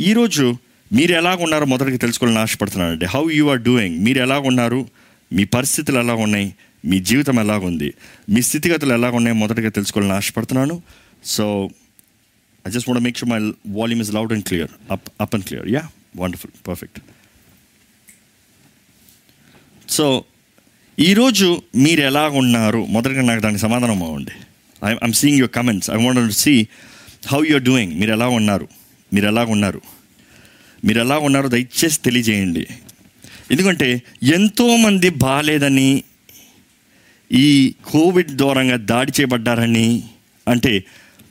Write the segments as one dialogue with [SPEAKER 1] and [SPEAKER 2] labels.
[SPEAKER 1] ఈరోజు మీరు ఎలాగ ఉన్నారో మొదటిగా తెలుసుకోవాలని ఆశపడుతున్నానండి. హౌ యు ఆర్ డూయింగ్ మీరు ఎలాగ ఉన్నారు మీ పరిస్థితులు ఎలా ఉన్నాయి మీ జీవితం ఎలాగుంది? మీ స్థితిగతులు ఎలాగ ఉన్నాయి మొదటిగా తెలుసుకోవాలని ఆశపడుతున్నాను. So I just want make sure my volume is loud and clear up up and clear yeah wonderful perfect so ఈరోజు మీరు ఎలాగ ఉన్నారు మొదటగా నాకు దానికి సమాధానం అవ్వండి I I'm seeing your comments I want see how you're doing మీరు ఎలా ఉన్నారు? మీరు ఎలా ఉన్నారు మీరు ఎలా ఉన్నారో దయచేసి తెలియజేయండి. ఎందుకంటే ఎంతోమంది బాగాలేదని ఈ కోవిడ్ దూరంగా దాడి చేయబడ్డారని అంటే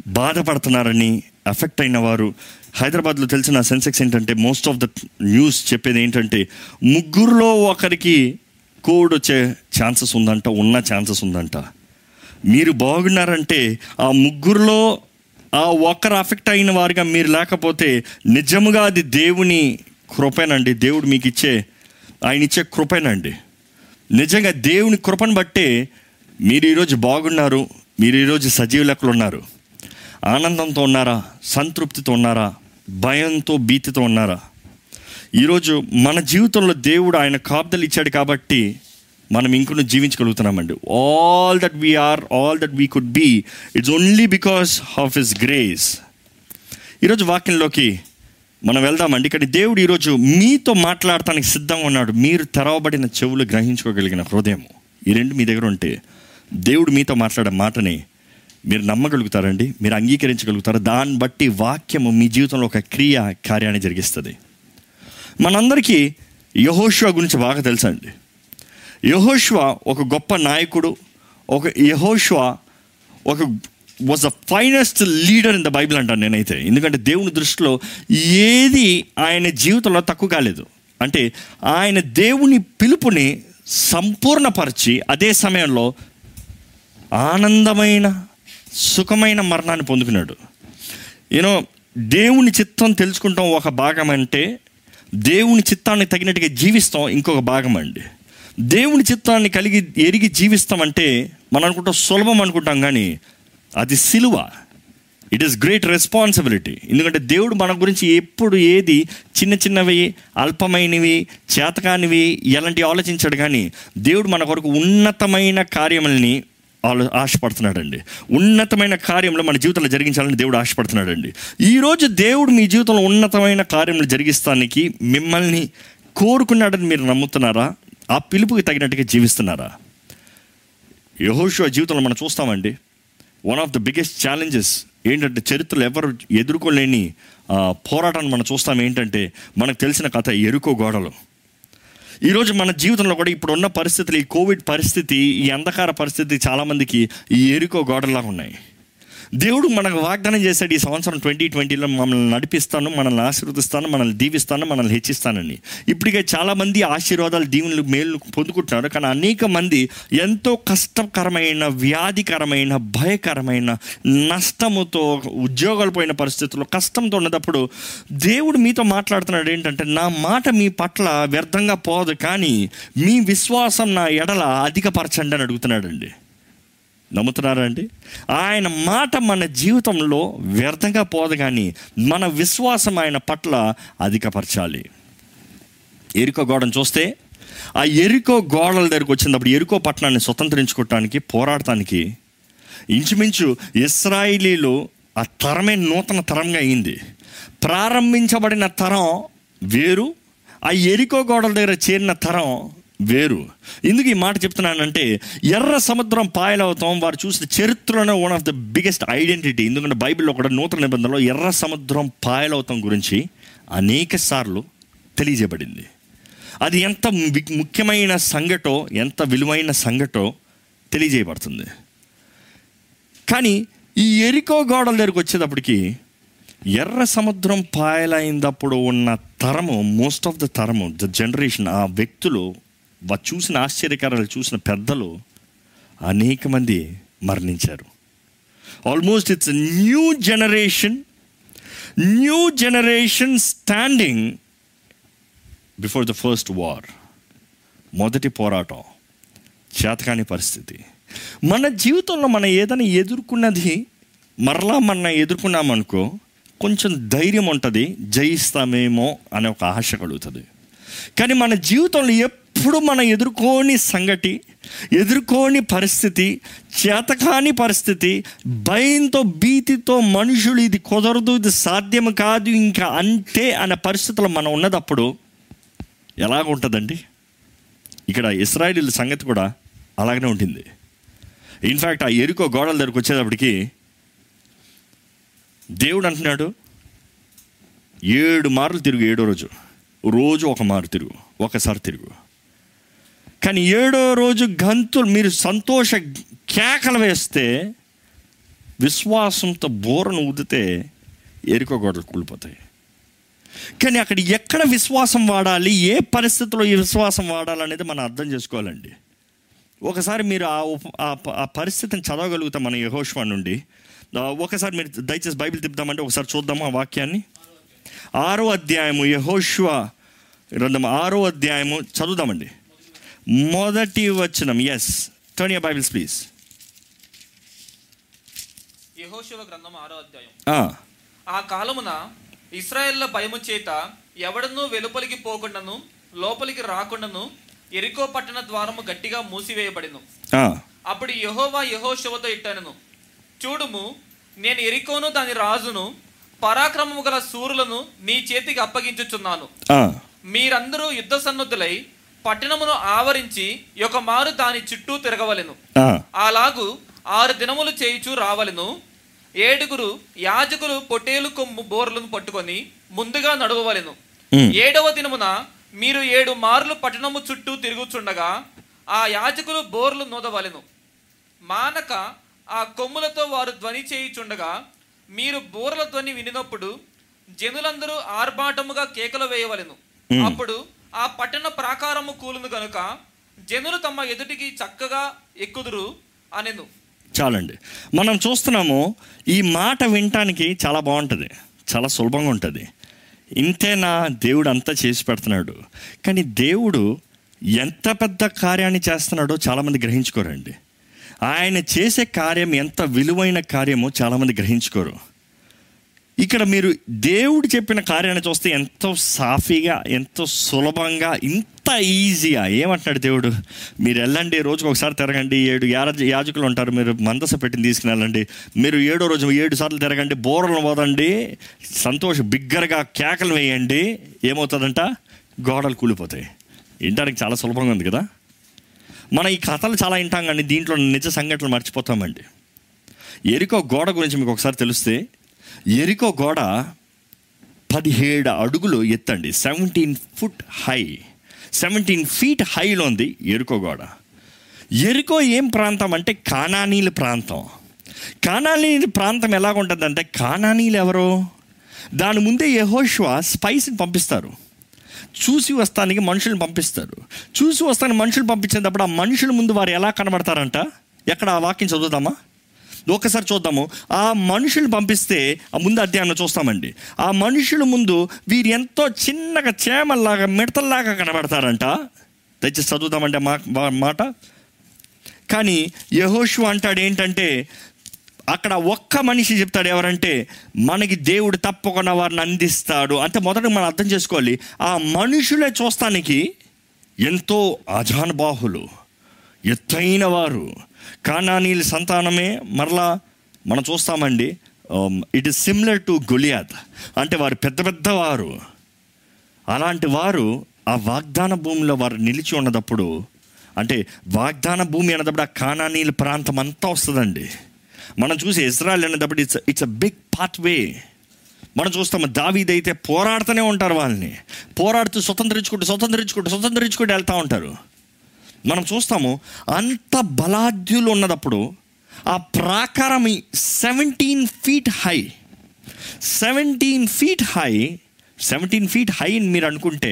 [SPEAKER 1] బాధపడుతున్నారని ఎఫెక్ట్ అయిన వారు. హైదరాబాద్లో తెలిసిన సెన్సెక్స్ ఏంటంటే మోస్ట్ ఆఫ్ ద న్యూస్ చెప్పేది ఏంటంటే ముగ్గురులో ఒకరికి కోవిడ్ వచ్చే ఛాన్సెస్ ఉందంట ఉన్న ఛాన్సెస్ ఉందంట. మీరు బాగున్నారంటే ఆ ముగ్గురులో ఆ ఒక్కరు అఫెక్ట్ అయిన వారిగా మీరు లేకపోతే నిజముగా అది దేవుని కృపేనండి. దేవుడు మీకు ఇచ్చే ఆయన ఇచ్చే కృపేనండి. నిజంగా దేవుని కృపను బట్టే మీరు ఈరోజు బాగున్నారు మీరు ఈరోజు సజీవ లెక్కలు ఉన్నారు. ఆనందంతో ఉన్నారా సంతృప్తితో ఉన్నారా భయంతో భీతితో ఉన్నారా? ఈరోజు మన జీవితంలో దేవుడు ఆయన కాపుదలు ఇచ్చాడు కాబట్టి మనం ఇంకొన్ని జీవించగలుగుతున్నామండి. All that we're all that we could be it's only because of his grace ఈరోజు వాక్యంలోకి మనం వెళ్దామండి. ఇక్కడ దేవుడు ఈరోజు మీతో మాట్లాడటానికి సిద్ధంగా ఉన్నాడు. మీరు తెరవబడిన చెవులు గ్రహించుకోగలిగిన హృదయం. ఈ రెండు మీ దగ్గర ఉంటే దేవుడు మీతో మాట్లాడే మాటని మీరు నమ్మగలుగుతారండి. మీరు అంగీకరించగలుగుతారు. దాన్ని బట్టి వాక్యము మీ జీవితంలో ఒక క్రియ కార్యాన్ని జరిగిస్తుంది. మనందరికీ యహోష్వా గురించి బాగా తెలుసండి. యహోష్వ ఒక గొప్ప నాయకుడు ఒక యహోష్వ ఒక was the finest leader in the Bible అంటాను నేనైతే. ఎందుకంటే దేవుని దృష్టిలో ఏది ఆయన జీవితంలో తక్కువ కాలేదు. అంటే ఆయన దేవుని పిలుపుని సంపూర్ణపరిచి అదే సమయంలో ఆనందమైన సుఖమైన మరణాన్ని పొందుకున్నాడు. యూనో దేవుని చిత్తం తెలుసుకుంటాం ఒక భాగం అంటే దేవుని చిత్తాన్ని తగినట్టుగా జీవిస్తాం ఇంకొక భాగం అండి. దేవుని చిత్తాన్ని కలిగి ఎరిగి జీవిస్తామంటే మనం అనుకుంటాం సులభం అనుకుంటాం కానీ అది సిలువ. ఇట్ ఈస్ గ్రేట్ రెస్పాన్సిబిలిటీ ఎందుకంటే దేవుడు మన గురించి ఎప్పుడు ఏది చిన్న చిన్నవి అల్పమైనవి చేతకానివి ఎలాంటి ఆలోచించాడు కానీ దేవుడు మన కొరకు ఉన్నతమైన కార్యములని ఆలో ఆశపడుతున్నాడండి. ఉన్నతమైన కార్యంలో మన జీవితంలో జరిగించాలని దేవుడు ఆశపడుతున్నాడండి. ఈరోజు దేవుడు మీ జీవితంలో ఉన్నతమైన కార్యములు జరిగిస్తానికి మిమ్మల్ని కోరుకున్నాడని మీరు నమ్ముతున్నారా? ఆ పిలుపుకి తగినట్టుగా జీవిస్తున్నారా? యహోషువ జీవితంలో మనం చూస్తామండి one of the biggest challenges ఏంటంటే చరిత్రలో ఎవరు ఎదుర్కోలేని పోరాటాన్ని మనం చూస్తాం ఏంటంటే మనకు తెలిసిన కథ ఎరుకో గోడలు. ఈరోజు మన జీవితంలో కూడా ఇప్పుడు ఉన్న పరిస్థితులు ఈ కోవిడ్ పరిస్థితి ఈ అంధకార పరిస్థితి చాలామందికి ఈ ఎరుకో గోడలాగా ఉన్నాయి. దేవుడు మనకు వాగ్దానం చేశాడు ఈ సంవత్సరం ట్వంటీ ట్వంటీలో మమ్మల్ని నడిపిస్తాను మనల్ని ఆశీర్వదిస్తాను మనల్ని దీవిస్తాను మనల్ని హెచ్చిస్తానని. ఇప్పటికే చాలామంది ఆశీర్వాదాలు దీవులు మేలు పొందుకుంటున్నారు. కానీ అనేక మంది ఎంతో కష్టకరమైన వ్యాధికరమైన భయకరమైన నష్టముతో ఉద్యోగాలు పోయిన పరిస్థితుల్లో కష్టంతో ఉన్నప్పుడు దేవుడు మీతో మాట్లాడుతున్నాడు ఏంటంటే నా మాట మీ పట్ల వ్యర్థంగా పోదు కానీ మీ విశ్వాసం నా ఎడల అధికపరచండి అని అడుగుతున్నాడండి. నమ్ముతున్నారా అండి? ఆయన మాట మన జీవితంలో వ్యర్థంగా పోదు కానీ మన విశ్వాసం ఆయన పట్ల అధికపరచాలి. ఎరుకో గోడను చూస్తే ఆ ఎరుకో గోడల దగ్గరకు వచ్చినప్పుడు ఎరుకో పట్టణాన్ని స్వతంత్రించుకోవటానికి పోరాడటానికి ఇంచుమించు ఇస్రాయిలీలు ఆ తరమే నూతన తరంగా అయింది. ప్రారంభించబడిన తరం వేరు ఆ ఎరికో గోడల దగ్గర చేరిన తరం వేరు. ఎందుకు ఈ మాట చెప్తున్నానంటే ఎర్ర సముద్రం పాయలవుతాం వారు చూసిన చరిత్రలోనే one of the biggest identity ఎందుకంటే బైబిల్లో కూడా నూతన నిబంధనలో ఎర్ర సముద్రం పాయలవుతాం గురించి అనేక సార్లు తెలియజేయబడింది. అది ఎంత ముఖ్యమైన సంఘటో ఎంత విలువైన సంఘటో తెలియజేయబడుతుంది. కానీ ఈ ఎరికో గోడల దగ్గరికి వచ్చేటప్పటికి ఎర్ర సముద్రం పాయలైనప్పుడు ఉన్న తరము మోస్ట్ ఆఫ్ ద తరము ద జనరేషన్ ఆ వ్యక్తులు చూసిన ఆశ్చర్యకరాలు చూసిన పెద్దలు అనేక మంది మరణించారు. Almost it's new generation new generation standing before the first war మొదటి పోరాటం చేతకాని పరిస్థితి. మన జీవితంలో మనం ఏదైనా ఎదుర్కొన్నది మరలా మన ఎదుర్కొన్నామనుకో కొంచెం ధైర్యం ఉంటుంది జయిస్తామేమో అనే ఒక ఆశ కలుగుతుంది. కానీ మన జీవితంలో ఎప్పుడు మనం ఎదుర్కోని సంగతి ఎదుర్కోని పరిస్థితి చేతకాని పరిస్థితి భయంతో భీతితో మనుషులు ఇది కుదరదు ఇది సాధ్యం కాదు ఇంకా అంతే అనే పరిస్థితులు మనం ఉన్నదప్పుడు ఎలాగుంటుందండి? ఇక్కడ ఇస్రాయిల్ సంగతి కూడా అలాగనే ఉంటుంది ఇన్ఫ్యాక్ట్ ఆ ఎరుకో గోడల దగ్గరకు వచ్చేటప్పటికి దేవుడు అంటున్నాడు ఏడు మార్లు తిరుగు ఏడో రోజు. రోజు ఒక మారు తిరుగు ఒకసారి తిరుగు. కానీ ఏడో రోజు గంతులు మీరు సంతోష కేకలు వేస్తే విశ్వాసంతో బోరను ఊదితే ఎరుక గోడలు కూలిపోతాయి. కానీ అక్కడ ఎక్కడ విశ్వాసం వాడాలి ఏ పరిస్థితిలో ఈ విశ్వాసం వాడాలనేది మనం అర్థం చేసుకోవాలండి. ఒకసారి మీరు ఆ ఉప- ఆ ప- ఆ పరిస్థితిని చదవగలుగుతాం మన యహోష్వా నుండి. ఒకసారి మీరు దయచేసి బైబిల్ తిప్పుదామంటే ఒకసారి చూద్దాము ఆ వాక్యాన్ని? ఆరో అధ్యాయము యహోష్వా గ్రంథం ఆరో అధ్యాయము చదువుదామండి. మొదటి వచనం. Yes turn your Bibles please
[SPEAKER 2] యెహోషువ గ్రంథం ఆరో అధ్యాయం.
[SPEAKER 1] ఆ,
[SPEAKER 2] కాలమున ఇస్రాయేళ్ళ భయము చేత ఎవడనూ వెలుపలికి పోకుండాను లోపలికి రాకుండాను ఎరికో పట్టణ ద్వారము గట్టిగా మూసివేయబడిను. అప్పుడు యెహోవా యెహోషువతో ఇట్టనెను. చూడుము నేను ఎరికోను దాని రాజును పరాక్రమము గల సూరులను నీ చేతికి అప్పగించుచున్నాను. మీరందరూ యుద్ధ సన్నద్ధులై పట్టణమును ఆవరించి ఒక మారు దాని చుట్టూ తిరగవలెను. అలాగు ఆరు దినములు చేయుచు రావలెను. ఏడుగురు యాజకులు పొట్టేలు కొమ్ము బోర్లను పట్టుకొని ముందుగా నడవవలెను. ఏడవ దినమున మీరు ఏడు మార్లు పట్టణము చుట్టూ తిరుగుచుండగా ఆ యాజకులు బోర్లు నూదవలెను. మానక ఆ కొమ్ములతో వారు ధ్వని చేయుచుండగా మీరు బోర్ల ధ్వని వినినప్పుడు జనులందరూ ఆర్భాటముగా కేకలు వేయవలెను. అప్పుడు ఆ పట్టణ ప్రాకారము కూలును గనుక జనులు తమ ఎదుటికి చక్కగా ఎక్కుదురు అనేది.
[SPEAKER 1] చాలండి. మనం చూస్తున్నాము ఈ మాట వినటానికి చాలా బాగుంటుంది చాలా సులభంగా ఉంటుంది. ఇంతేనా దేవుడు అంతా చేసి పెడుతున్నాడు. కానీ దేవుడు ఎంత పెద్ద కార్యాన్ని చేస్తున్నాడో చాలామంది గ్రహించుకోరండి. ఆయన చేసే కార్యం ఎంత విలువైన కార్యమో చాలామంది గ్రహించుకోరు. ఇక్కడ మీరు దేవుడు చెప్పిన కార్యాన్ని చూస్తే ఎంతో సాఫీగా ఎంతో సులభంగా ఇంత ఈజీగా ఏమంటున్నాడు దేవుడు? మీరు వెళ్ళండి రోజుకు ఒకసారి తిరగండి ఏడు యాజకులు ఉంటారు మీరు మందస పెట్టిన తీసుకుని వెళ్ళండి. మీరు ఏడో రోజు ఏడు సార్లు తిరగండి బోరలు పోదండి సంతోష బిగ్గరగా కేకలు వేయండి ఏమవుతుందంట? గోడలు కూలిపోతాయి. వినడానికి చాలా సులభంగా ఉంది కదా? మనం ఈ కథలు చాలా వింటాం కానీ దీంట్లో నిజ సంఘటనలు మర్చిపోతామండి. ఎరికో గోడ గురించి మీకు ఒకసారి తెలిస్తే ఎరికో గోడ పదిహేడు అడుగులు ఎత్తండి. Seventeen foot high seventeen feet హైలో ఉంది ఎరుకో గోడ. ఎరుకో ఏం ప్రాంతం అంటే కానానీల ప్రాంతం. కానానీల ప్రాంతం ఎలా ఉంటుందంటే కానానీలు ఎవరు? దాని ముందే యహోష్వా స్పైస్ని పంపిస్తారు. చూసి వస్తానికి మనుషులను పంపిస్తారు. చూసి వస్తానికి మనుషులు పంపించినప్పుడు ఆ మనుషుల ముందు వారు ఎలా కనబడతారంట? ఎక్కడ ఆ వాక్యం చదువుదామా? ఒకసారి చూద్దాము. ఆ మనుషులు పంపిస్తే ఆ ముందు అధ్యాయంలో చూస్తామండి. ఆ మనుషుల ముందు వీరు ఎంతో చిన్నగా చేమల్లాగా మిడతల్లాగా కనబడతారంట. దయచేసి చదువుతామంటే మా మా- మాట. కానీ యహోషు అంటాడు ఏంటంటే అక్కడ ఒక్క మనిషి చెప్తాడు ఎవరంటే మనకి దేవుడు తప్పకుండా వారిని అందిస్తాడు. అంటే మొదట మనం అర్థం చేసుకోవాలి. ఆ మనుషులే చూస్తానికి ఎంతో అజానుబాహులు. ఎత్తైన వారు. కానానీల సంతానమే మరలా మనం చూస్తామండి it is similar to Goliath అంటే వారు పెద్ద పెద్ద వారు. అలాంటి వారు ఆ వాగ్దాన భూమిలో వారు నిలిచి ఉన్నదప్పుడు అంటే వాగ్దాన భూమి అన్నప్పుడు ఆ కానానీల ప్రాంతం అంతా వస్తుందండి. మనం చూసి ఇజ్రాయల్ అనేటప్పుడు it's it's a big pathway మనం చూస్తాము దావీదైతే పోరాడుతూనే ఉంటారు వాళ్ళని. పోరాడుతూ స్వతంత్రించుకుంటూ స్వతంత్రించుకుంటూ స్వతంత్రించుకుంటూ వెళ్తూ ఉంటారు. మనం చూస్తాము అంత బలాఢ్యులు ఉన్నదప్పుడు ఆ ప్రాకారం seventeen feet high seventeen feet high seventeen feet high అని మీరు అనుకుంటే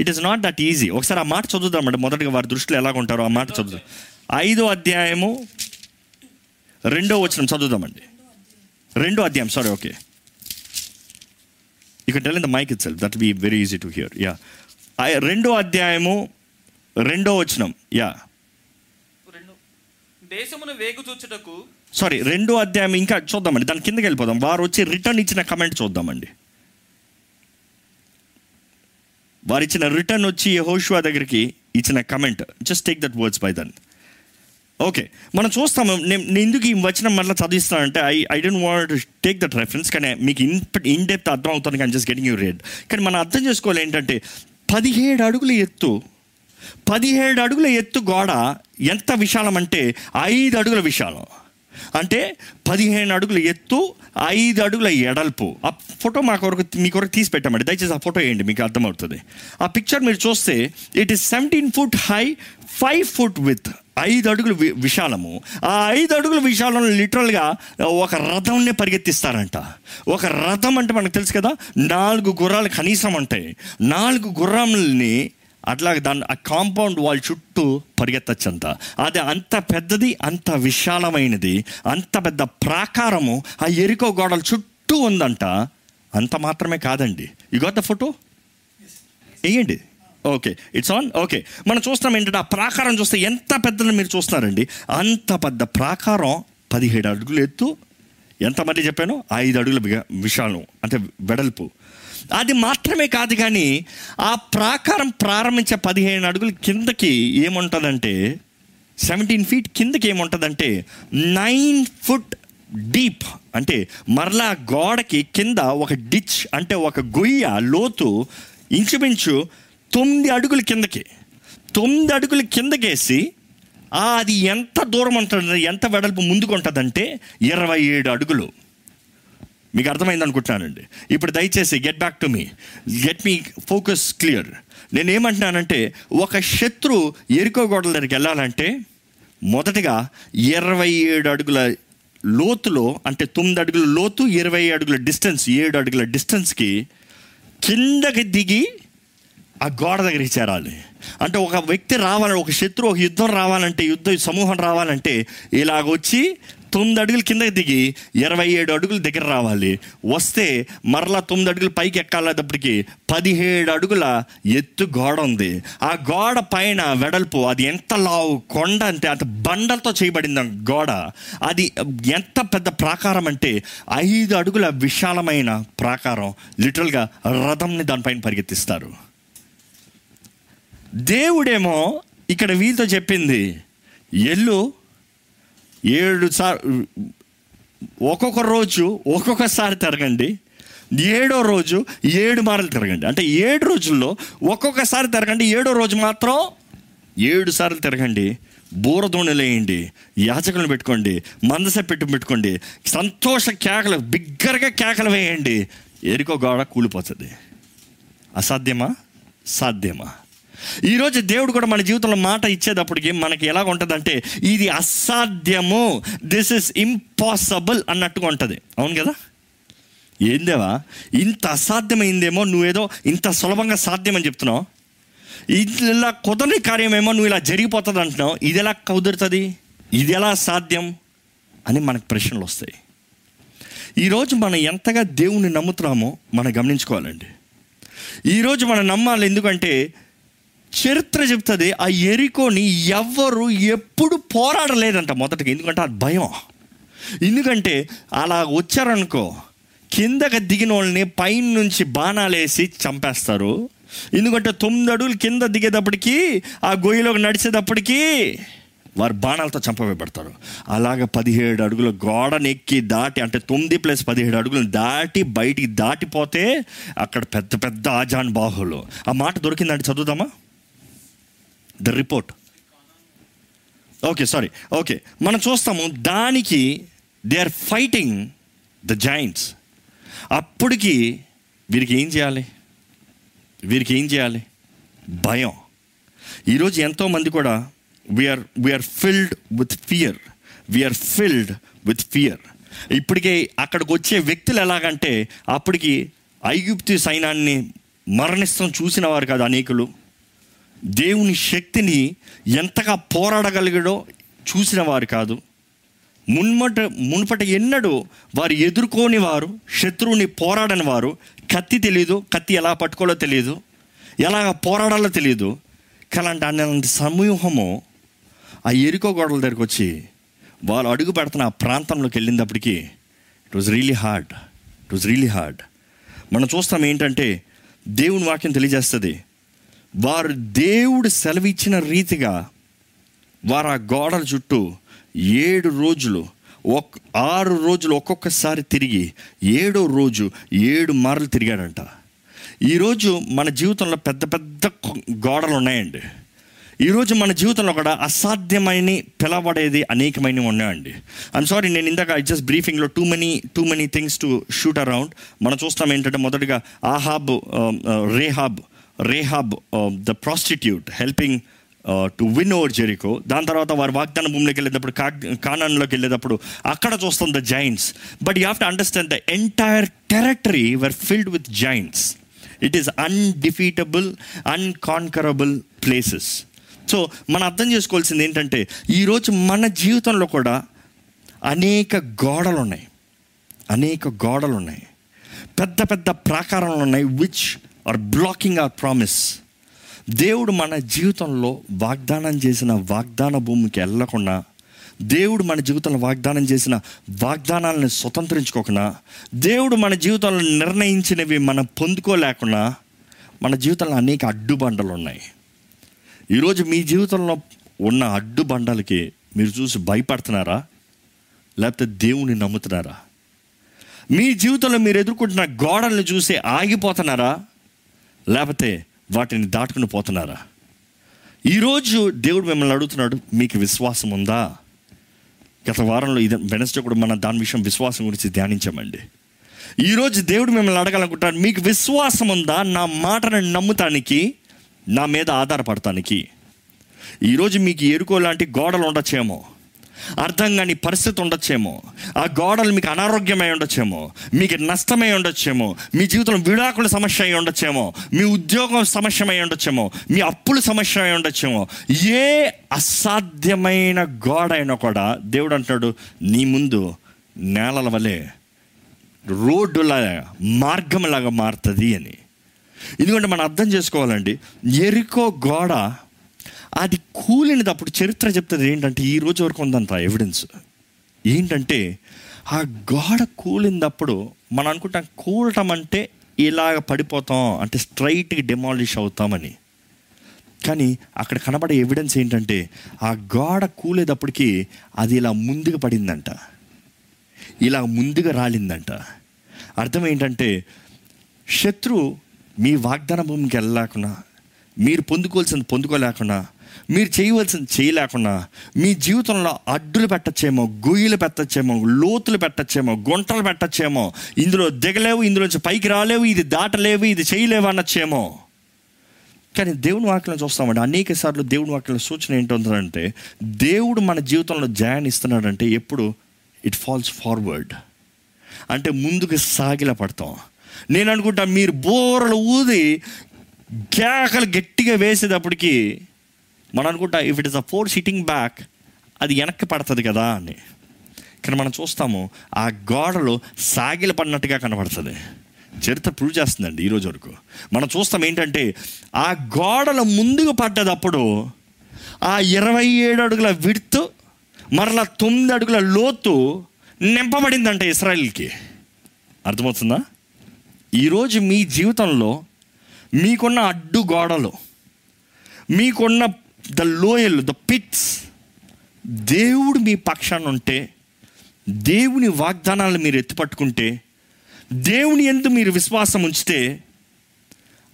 [SPEAKER 1] it is not that easy ఒకసారి ఆ మాట చదువుదామండి మొదటిగా వారి దృష్టిలో ఎలాగ ఉంటారో ఆ మాట చదువుదాం. ఐదో అధ్యాయము రెండో వచనం చదువుదామండి రెండో అధ్యాయం సారీ ఓకే ఇక tell in the mic itself that be very easy to hear yeah రెండో అధ్యాయము రెండో వచనం. యా.
[SPEAKER 2] రెండు. దేశమును వేగు చూచుటకు
[SPEAKER 1] సారీ రెండో అధ్యాయం ఇంకా చూద్దామండి. దాని కిందకి వెళ్ళిపోదాం. వారు వచ్చి రిటర్న్ ఇచ్చిన కమెంట్ చూద్దామండి. వారు ఇచ్చిన రిటర్న్ వచ్చి యెహోషువ దగ్గరికి ఇచ్చిన comment. Just take that words by then okay మనం చూస్తాము. నేను నేను ఎందుకు ఈ వచనం మళ్ళీ చదివిస్తానంటే I I don't want take that reference కానీ మీకు ఇన్ ఇన్ డెప్త్ అర్థం అవుతుంది కానీ జస్ట్ గెటింగ్ యూ రెడ్ కానీ మనం అర్థం చేసుకోవాలి ఏంటంటే పదిహేడు అడుగుల ఎత్తు పదిహేడు అడుగుల ఎత్తు గోడ ఎంత విశాలం అంటే ఐదు అడుగుల విశాలం. అంటే పదిహేను అడుగుల ఎత్తు ఐదు అడుగుల ఎడల్పు. ఆ ఫోటో మా కొరకు మీ కొరకు తీసి పెట్టామండి. దయచేసి ఆ ఫోటో వేయండి మీకు అర్థమవుతుంది. ఆ పిక్చర్ మీరు చూస్తే it is seventeen foot high five foot with ఐదు అడుగులు వి- విశాలము. ఆ ఐదు అడుగుల విశాలం లిటరల్గా ఒక రథంనే పరిగెత్తిస్తారంట. ఒక రథం అంటే మనకు తెలుసు కదా నాలుగు గుర్రాలు కనీసం ఉంటాయి. నాలుగు గుర్రంని అట్లా దాని ఆ కాంపౌండ్ వాల్ చుట్టూ పరిగెత్తచ్చంత అది అంత పెద్దది అంత విశాలమైనది అంత పెద్ద ప్రాకారము ఆ ఎరుకో గోడల చుట్టూ ఉందంట. అంత మాత్రమే కాదండి. ఈ గోత ఫోటో వేయండి ఓకే ఇట్స్ ఆన్ ఓకే మనం చూస్తున్నాం ఏంటంటే ఆ ప్రాకారం చూస్తే ఎంత పెద్దదని మీరు చూస్తున్నారండి. అంత పెద్ద ప్రాకారం పదిహేడు అడుగులు ఎత్తు. ఎంతమంది చెప్పాను? ఐదు అడుగుల విశాలం అంటే వెడల్పు. అది మాత్రమే కాదు కానీ ఆ ప్రాకారం ప్రారంభించే పదిహేను అడుగుల కిందకి ఏముంటుందంటే సెవెంటీన్ ఫీట్ కిందకి ఏముంటుందంటే నైన్ ఫుట్ డీప్ అంటే మరలా గోడకి కింద ఒక డిచ్ అంటే ఒక గొయ్య లోతు ఇంచుమించు తొమ్మిది అడుగుల కిందకి. తొమ్మిది అడుగుల కిందకేసి అది ఎంత దూరం ఉంటుంది ఎంత వెడల్పు ముందుకు ఉంటుందంటే ఇరవై ఏడు అడుగులు. మీకు అర్థమైంది అనుకుంటున్నానండి. ఇప్పుడు దయచేసి గెట్ బ్యాక్ టు మీ గెట్ మీ ఫోకస్ క్లియర్ నేను ఏమంటున్నానంటే ఒక శత్రు ఎరుకో గోడల దగ్గరికి వెళ్ళాలంటే మొదటగా ఇరవై ఏడు అడుగుల లోతులో అంటే తొమ్మిది అడుగుల లోతు ఇరవై అడుగుల డిస్టెన్స్ ఏడు అడుగుల డిస్టెన్స్కి కిందకి దిగి ఆ గోడ దగ్గరికి చేరాలి. అంటే ఒక వ్యక్తి రావాలంటే ఒక శత్రువు ఒక యుద్ధం రావాలంటే యుద్ధ సమూహం రావాలంటే ఇలాగొచ్చి తొమ్మిది అడుగులు కిందకి దిగి ఇరవై ఏడు అడుగులు దగ్గర రావాలి. వస్తే మరలా తొమ్మిది అడుగులు పైకి ఎక్కాలేటప్పటికి పదిహేడు అడుగుల ఎత్తు గోడ ఉంది. ఆ గోడ పైన వెడల్పు అది ఎంత లావు కొండ అంటే అంత బండలతో చేయబడింది గోడ. అది ఎంత పెద్ద ప్రాకారం అంటే ఐదు అడుగుల విశాలమైన ప్రాకారం. లిటరల్గా రథంని దానిపైన పరిగెత్తిస్తారు. దేవుడేమో ఇక్కడ వీళ్ళతో చెప్పింది ఎల్లు ఏడు సార్ ఒక్కొక్క రోజు ఒక్కొక్కసారి తిరగండి. ఏడో రోజు ఏడు మార్లు తిరగండి. అంటే ఏడు రోజుల్లో ఒక్కొక్కసారి తిరగండి ఏడో రోజు మాత్రం ఏడు సార్లు తిరగండి. బూరదోణి వేయండి యాచకులను పెట్టుకోండి మందస పెట్టు పెట్టుకోండి సంతోష కేకలు బిగ్గరగా కేకలు వేయండి. ఎరుకో గోడ కూలిపోతుంది. అసాధ్యమా? సాధ్యమా? ఈరోజు దేవుడు కూడా మన జీవితంలో మాట ఇచ్చేటప్పటికి మనకి ఎలా ఉంటుందంటే ఇది అసాధ్యము దిస్ ఇస్ ఇంపాసిబుల్ అన్నట్టుగా ఉంటుంది. అవును కదా? ఏందేవా ఇంత అసాధ్యమైందేమో నువ్వేదో ఇంత సులభంగా సాధ్యమని చెప్తున్నావు. ఇలా కుదరని కార్యమేమో నువ్వు ఇలా జరిగిపోతుంది అంటున్నావు ఇది ఎలా కుదురుతుంది? ఇది ఎలా సాధ్యం? అని మనకు ప్రశ్నలు వస్తాయి. ఈరోజు మనం ఎంతగా దేవుణ్ణి నమ్ముతున్నామో మనం గమనించుకోవాలండి. ఈరోజు మనం నమ్మాలి ఎందుకంటే చరిత్ర చెప్తుంది ఆ ఎరికోని ఎవ్వరు ఎప్పుడు పోరాడలేదంట మొదటికి ఎందుకంటే అది భయం. ఎందుకంటే అలా వచ్చారనుకో కిందకి దిగిన వాళ్ళని పైన నుంచి బాణాలేసి చంపేస్తారు. ఎందుకంటే తొమ్మిది అడుగులు కింద దిగేటప్పటికి ఆ గొయ్యిలోకి నడిచేటప్పటికి వారు బాణాలతో చంపవేయబడతారు అలాగ పదిహేడు అడుగుల గోడనెక్కి దాటి అంటే తొమ్మిది ప్లస్ పదిహేడు అడుగులు దాటి బయటికి దాటిపోతే అక్కడ పెద్ద పెద్ద ఆజాన్ బాహులు. ఆ మాట దొరికిందంటే చదువుదామా? The report okay sorry okay మనం చూస్తాము దానికి they are fighting the giants అప్పటికి వీరికి ఏం చేయాలి? వీరికి ఏం చేయాలి? భయం. ఈరోజు ఎంతోమంది కూడా we're we're filled with fear we're filled with fear ఇప్పటికే అక్కడికి వచ్చే వ్యక్తులు ఎలాగంటే అప్పటికి ఐగుప్తి సైన్యాన్ని మరణిస్తాం చూసిన వారు కాదు అనేకులు. దేవుని శక్తిని ఎంతగా పోరాడగలిగాడో చూసిన వారు కాదు. మున్మట మునుపట ఎన్నడూ వారు ఎదుర్కోని వారు శత్రువుని పోరాడని వారు కత్తి తెలియదు కత్తి ఎలా పట్టుకోవాలో తెలియదు ఎలా పోరాడాలో తెలియదు కలాంటి అలాంటి సమూహము ఆ ఎరుకో గోడల దగ్గరికి వచ్చి వాళ్ళు అడుగు పెడుతున్న ఆ ప్రాంతంలోకి వెళ్ళినప్పటికీ it was really hard it was really hard మనం చూస్తాం ఏంటంటే దేవుని వాక్యం తెలియజేస్తుంది. వారు దేవుడు సెలవిచ్చిన రీతిగా వారు ఆ గోడల చుట్టూ ఏడు రోజులు ఒక్ ఆరు రోజులు ఒక్కొక్కసారి తిరిగి ఏడో రోజు ఏడు మార్లు తిరిగాడంట. ఈరోజు మన జీవితంలో పెద్ద పెద్ద గోడలు ఉన్నాయండి. ఈరోజు మన జీవితంలో కూడా అసాధ్యమైన పిలవడేది అనేకమైనవి ఉన్నాయండి. ఐమ్ సారీ నేను ఇందాక just బ్రీఫింగ్లో too many too many things to shoot around మనం చూస్తాం ఏంటంటే మొదటిగా Ahab Rahab. Rahab the prostitute helping to win over Jericho దాని తర్వాత వారు వాగ్దాన భూమిలోకి వెళ్ళేటప్పుడు కా కానాన్లోకి వెళ్ళేటప్పుడు అక్కడ చూస్తాం the giants but you have to understand the entire territory were filled with giants it is undefeatable unconquerable places so మనం అర్థం చేసుకోవాల్సింది ఏంటంటే ఈరోజు మన జీవితంలో కూడా అనేక గోడలు ఉన్నాయి. అనేక గోడలు ఉన్నాయి. పెద్ద పెద్ద ప్రాకారాలు ఉన్నాయి which are blocking our promise దేవుడు మన జీవితంలో వాగ్దానం చేసిన వాగ్దాన భూమికి వెళ్ళకుండా దేవుడు మన జీవితంలో వాగ్దానం చేసిన వాగ్దానాలను స్వతంత్రించుకోకుండా దేవుడు మన జీవితంలో నిర్ణయించినవి మనం పొందుకోలేకుండా మన జీవితంలో అనేక అడ్డుబండలు ఉన్నాయి. ఈరోజు మీ జీవితంలో ఉన్న అడ్డుబండలకి మీరు చూసి భయపడుతున్నారా? లేకపోతే దేవుని నమ్ముతున్నారా? మీ జీవితంలో మీరు ఎదుర్కొంటున్న గోడల్ని చూసి ఆగిపోతున్నారా? లేకపోతే వాటిని దాటుకుని పోతున్నారా? ఈరోజు దేవుడు మిమ్మల్ని అడుగుతున్నాడు మీకు విశ్వాసం ఉందా? గత వారంలో ఇది వెనస్డే కూడా మన దాని విషయం విశ్వాసం గురించి ధ్యానించామండి. ఈరోజు దేవుడు మిమ్మల్ని అడగాలనుకుంటాడు మీకు విశ్వాసం ఉందా? నా మాటను నమ్ముతానికి నా మీద ఆధారపడటానికి ఈరోజు మీకు ఎరుకో లాంటి గోడలు ఉండొచ్చేమో. అర్థం కాని పరిస్థితి ఉండొచ్చేమో. ఆ గోడలు మీకు అనారోగ్యమై ఉండొచ్చేమో. మీకు నష్టమై ఉండొచ్చేమో. మీ జీవితంలో విడాకుల సమస్య అయి ఉండొచ్చేమో. మీ ఉద్యోగం సమస్యమై ఉండొచ్చేమో. మీ అప్పుల సమస్య అయి ఉండొచ్చేమో. ఏ అసాధ్యమైన గోడ అయినా కూడా దేవుడు అంటున్నాడు నీ ముందు నేలల వలె రోడ్డులాగా మార్గంలాగా మారుతుంది అని. ఎందుకంటే మనం అర్థం చేసుకోవాలండి. ఎరుకో గోడ అది కూలినప్పుడు చరిత్ర చెప్తుంది ఏంటంటే ఈ రోజు వరకు ఉందంట ఎవిడెన్స్ ఏంటంటే ఆ గోడ కూలినప్పుడు మనం అనుకుంటాం కూలటం అంటే ఇలాగ పడిపోతాం అంటే స్ట్రైట్గా డిమాలిష్ అవుతామని. కానీ అక్కడ కనబడే ఎవిడెన్స్ ఏంటంటే ఆ గోడ కూలేటప్పటికి అది ఇలా ముందుగా పడిందంట. ఇలా ముందుగా రాలిందంట. అర్థం ఏంటంటే శత్రు మీ వాగ్దాన భూమికి వెళ్ళలేకుండా మీరు పొందుకోవాల్సింది పొందుకోలేకుండా మీరు చేయవలసింది చేయలేకుండా మీ జీవితంలో అడ్డులు పెట్టచ్చేమో గొయ్యలు పెట్టచ్చేమో లోతులు పెట్టచ్చేమో గుంటలు పెట్టచ్చేమో ఇందులో దిగలేవు ఇందులోంచి పైకి రాలేవు ఇది దాటలేవు ఇది చేయలేవు అనొచ్చేమో కానీ దేవుని వాక్యం చూస్తామండి అనేక సార్లు దేవుని వాక్యం సూచన ఏంటంటే దేవుడు మన జీవితంలో జయాన్ని ఇస్తున్నాడంటే ఎప్పుడు ఇట్ ఫాల్స్ ఫార్వర్డ్ అంటే ముందుకు సాగిల పడతాం. నేను అనుకుంటా మీరు బోరలు ఊది కేకలు గట్టిగా వేసేటప్పటికి మనం అనుకుంటా if it is a four sitting back అది వెనక్కి పడుతుంది కదా అని. కానీ మనం చూస్తాము ఆ గోడలో సాగిల పడినట్టుగా కనబడుతుంది. చరిత్ర ప్రూవ్ చేస్తుందండి ఈరోజు వరకు. మనం చూస్తాం ఏంటంటే ఆ గోడల ముందుకు పడ్డదప్పుడు ఆ ఇరవై ఏడు అడుగుల విడుతు మరలా తొమ్మిది అడుగుల లోతు నింపబడిందంటే ఇస్రాయిల్కి. అర్థమవుతుందా? ఈరోజు మీ జీవితంలో మీకున్న అడ్డు గోడలు మీకున్న ద లోయల్ ద పిట్స్ దేవుడు మీ పక్షాన ఉంటే దేవుని వాగ్దానాలను మీరు ఎత్తిపట్టుకుంటే దేవుని ఎందు మీరు విశ్వాసం ఉంచితే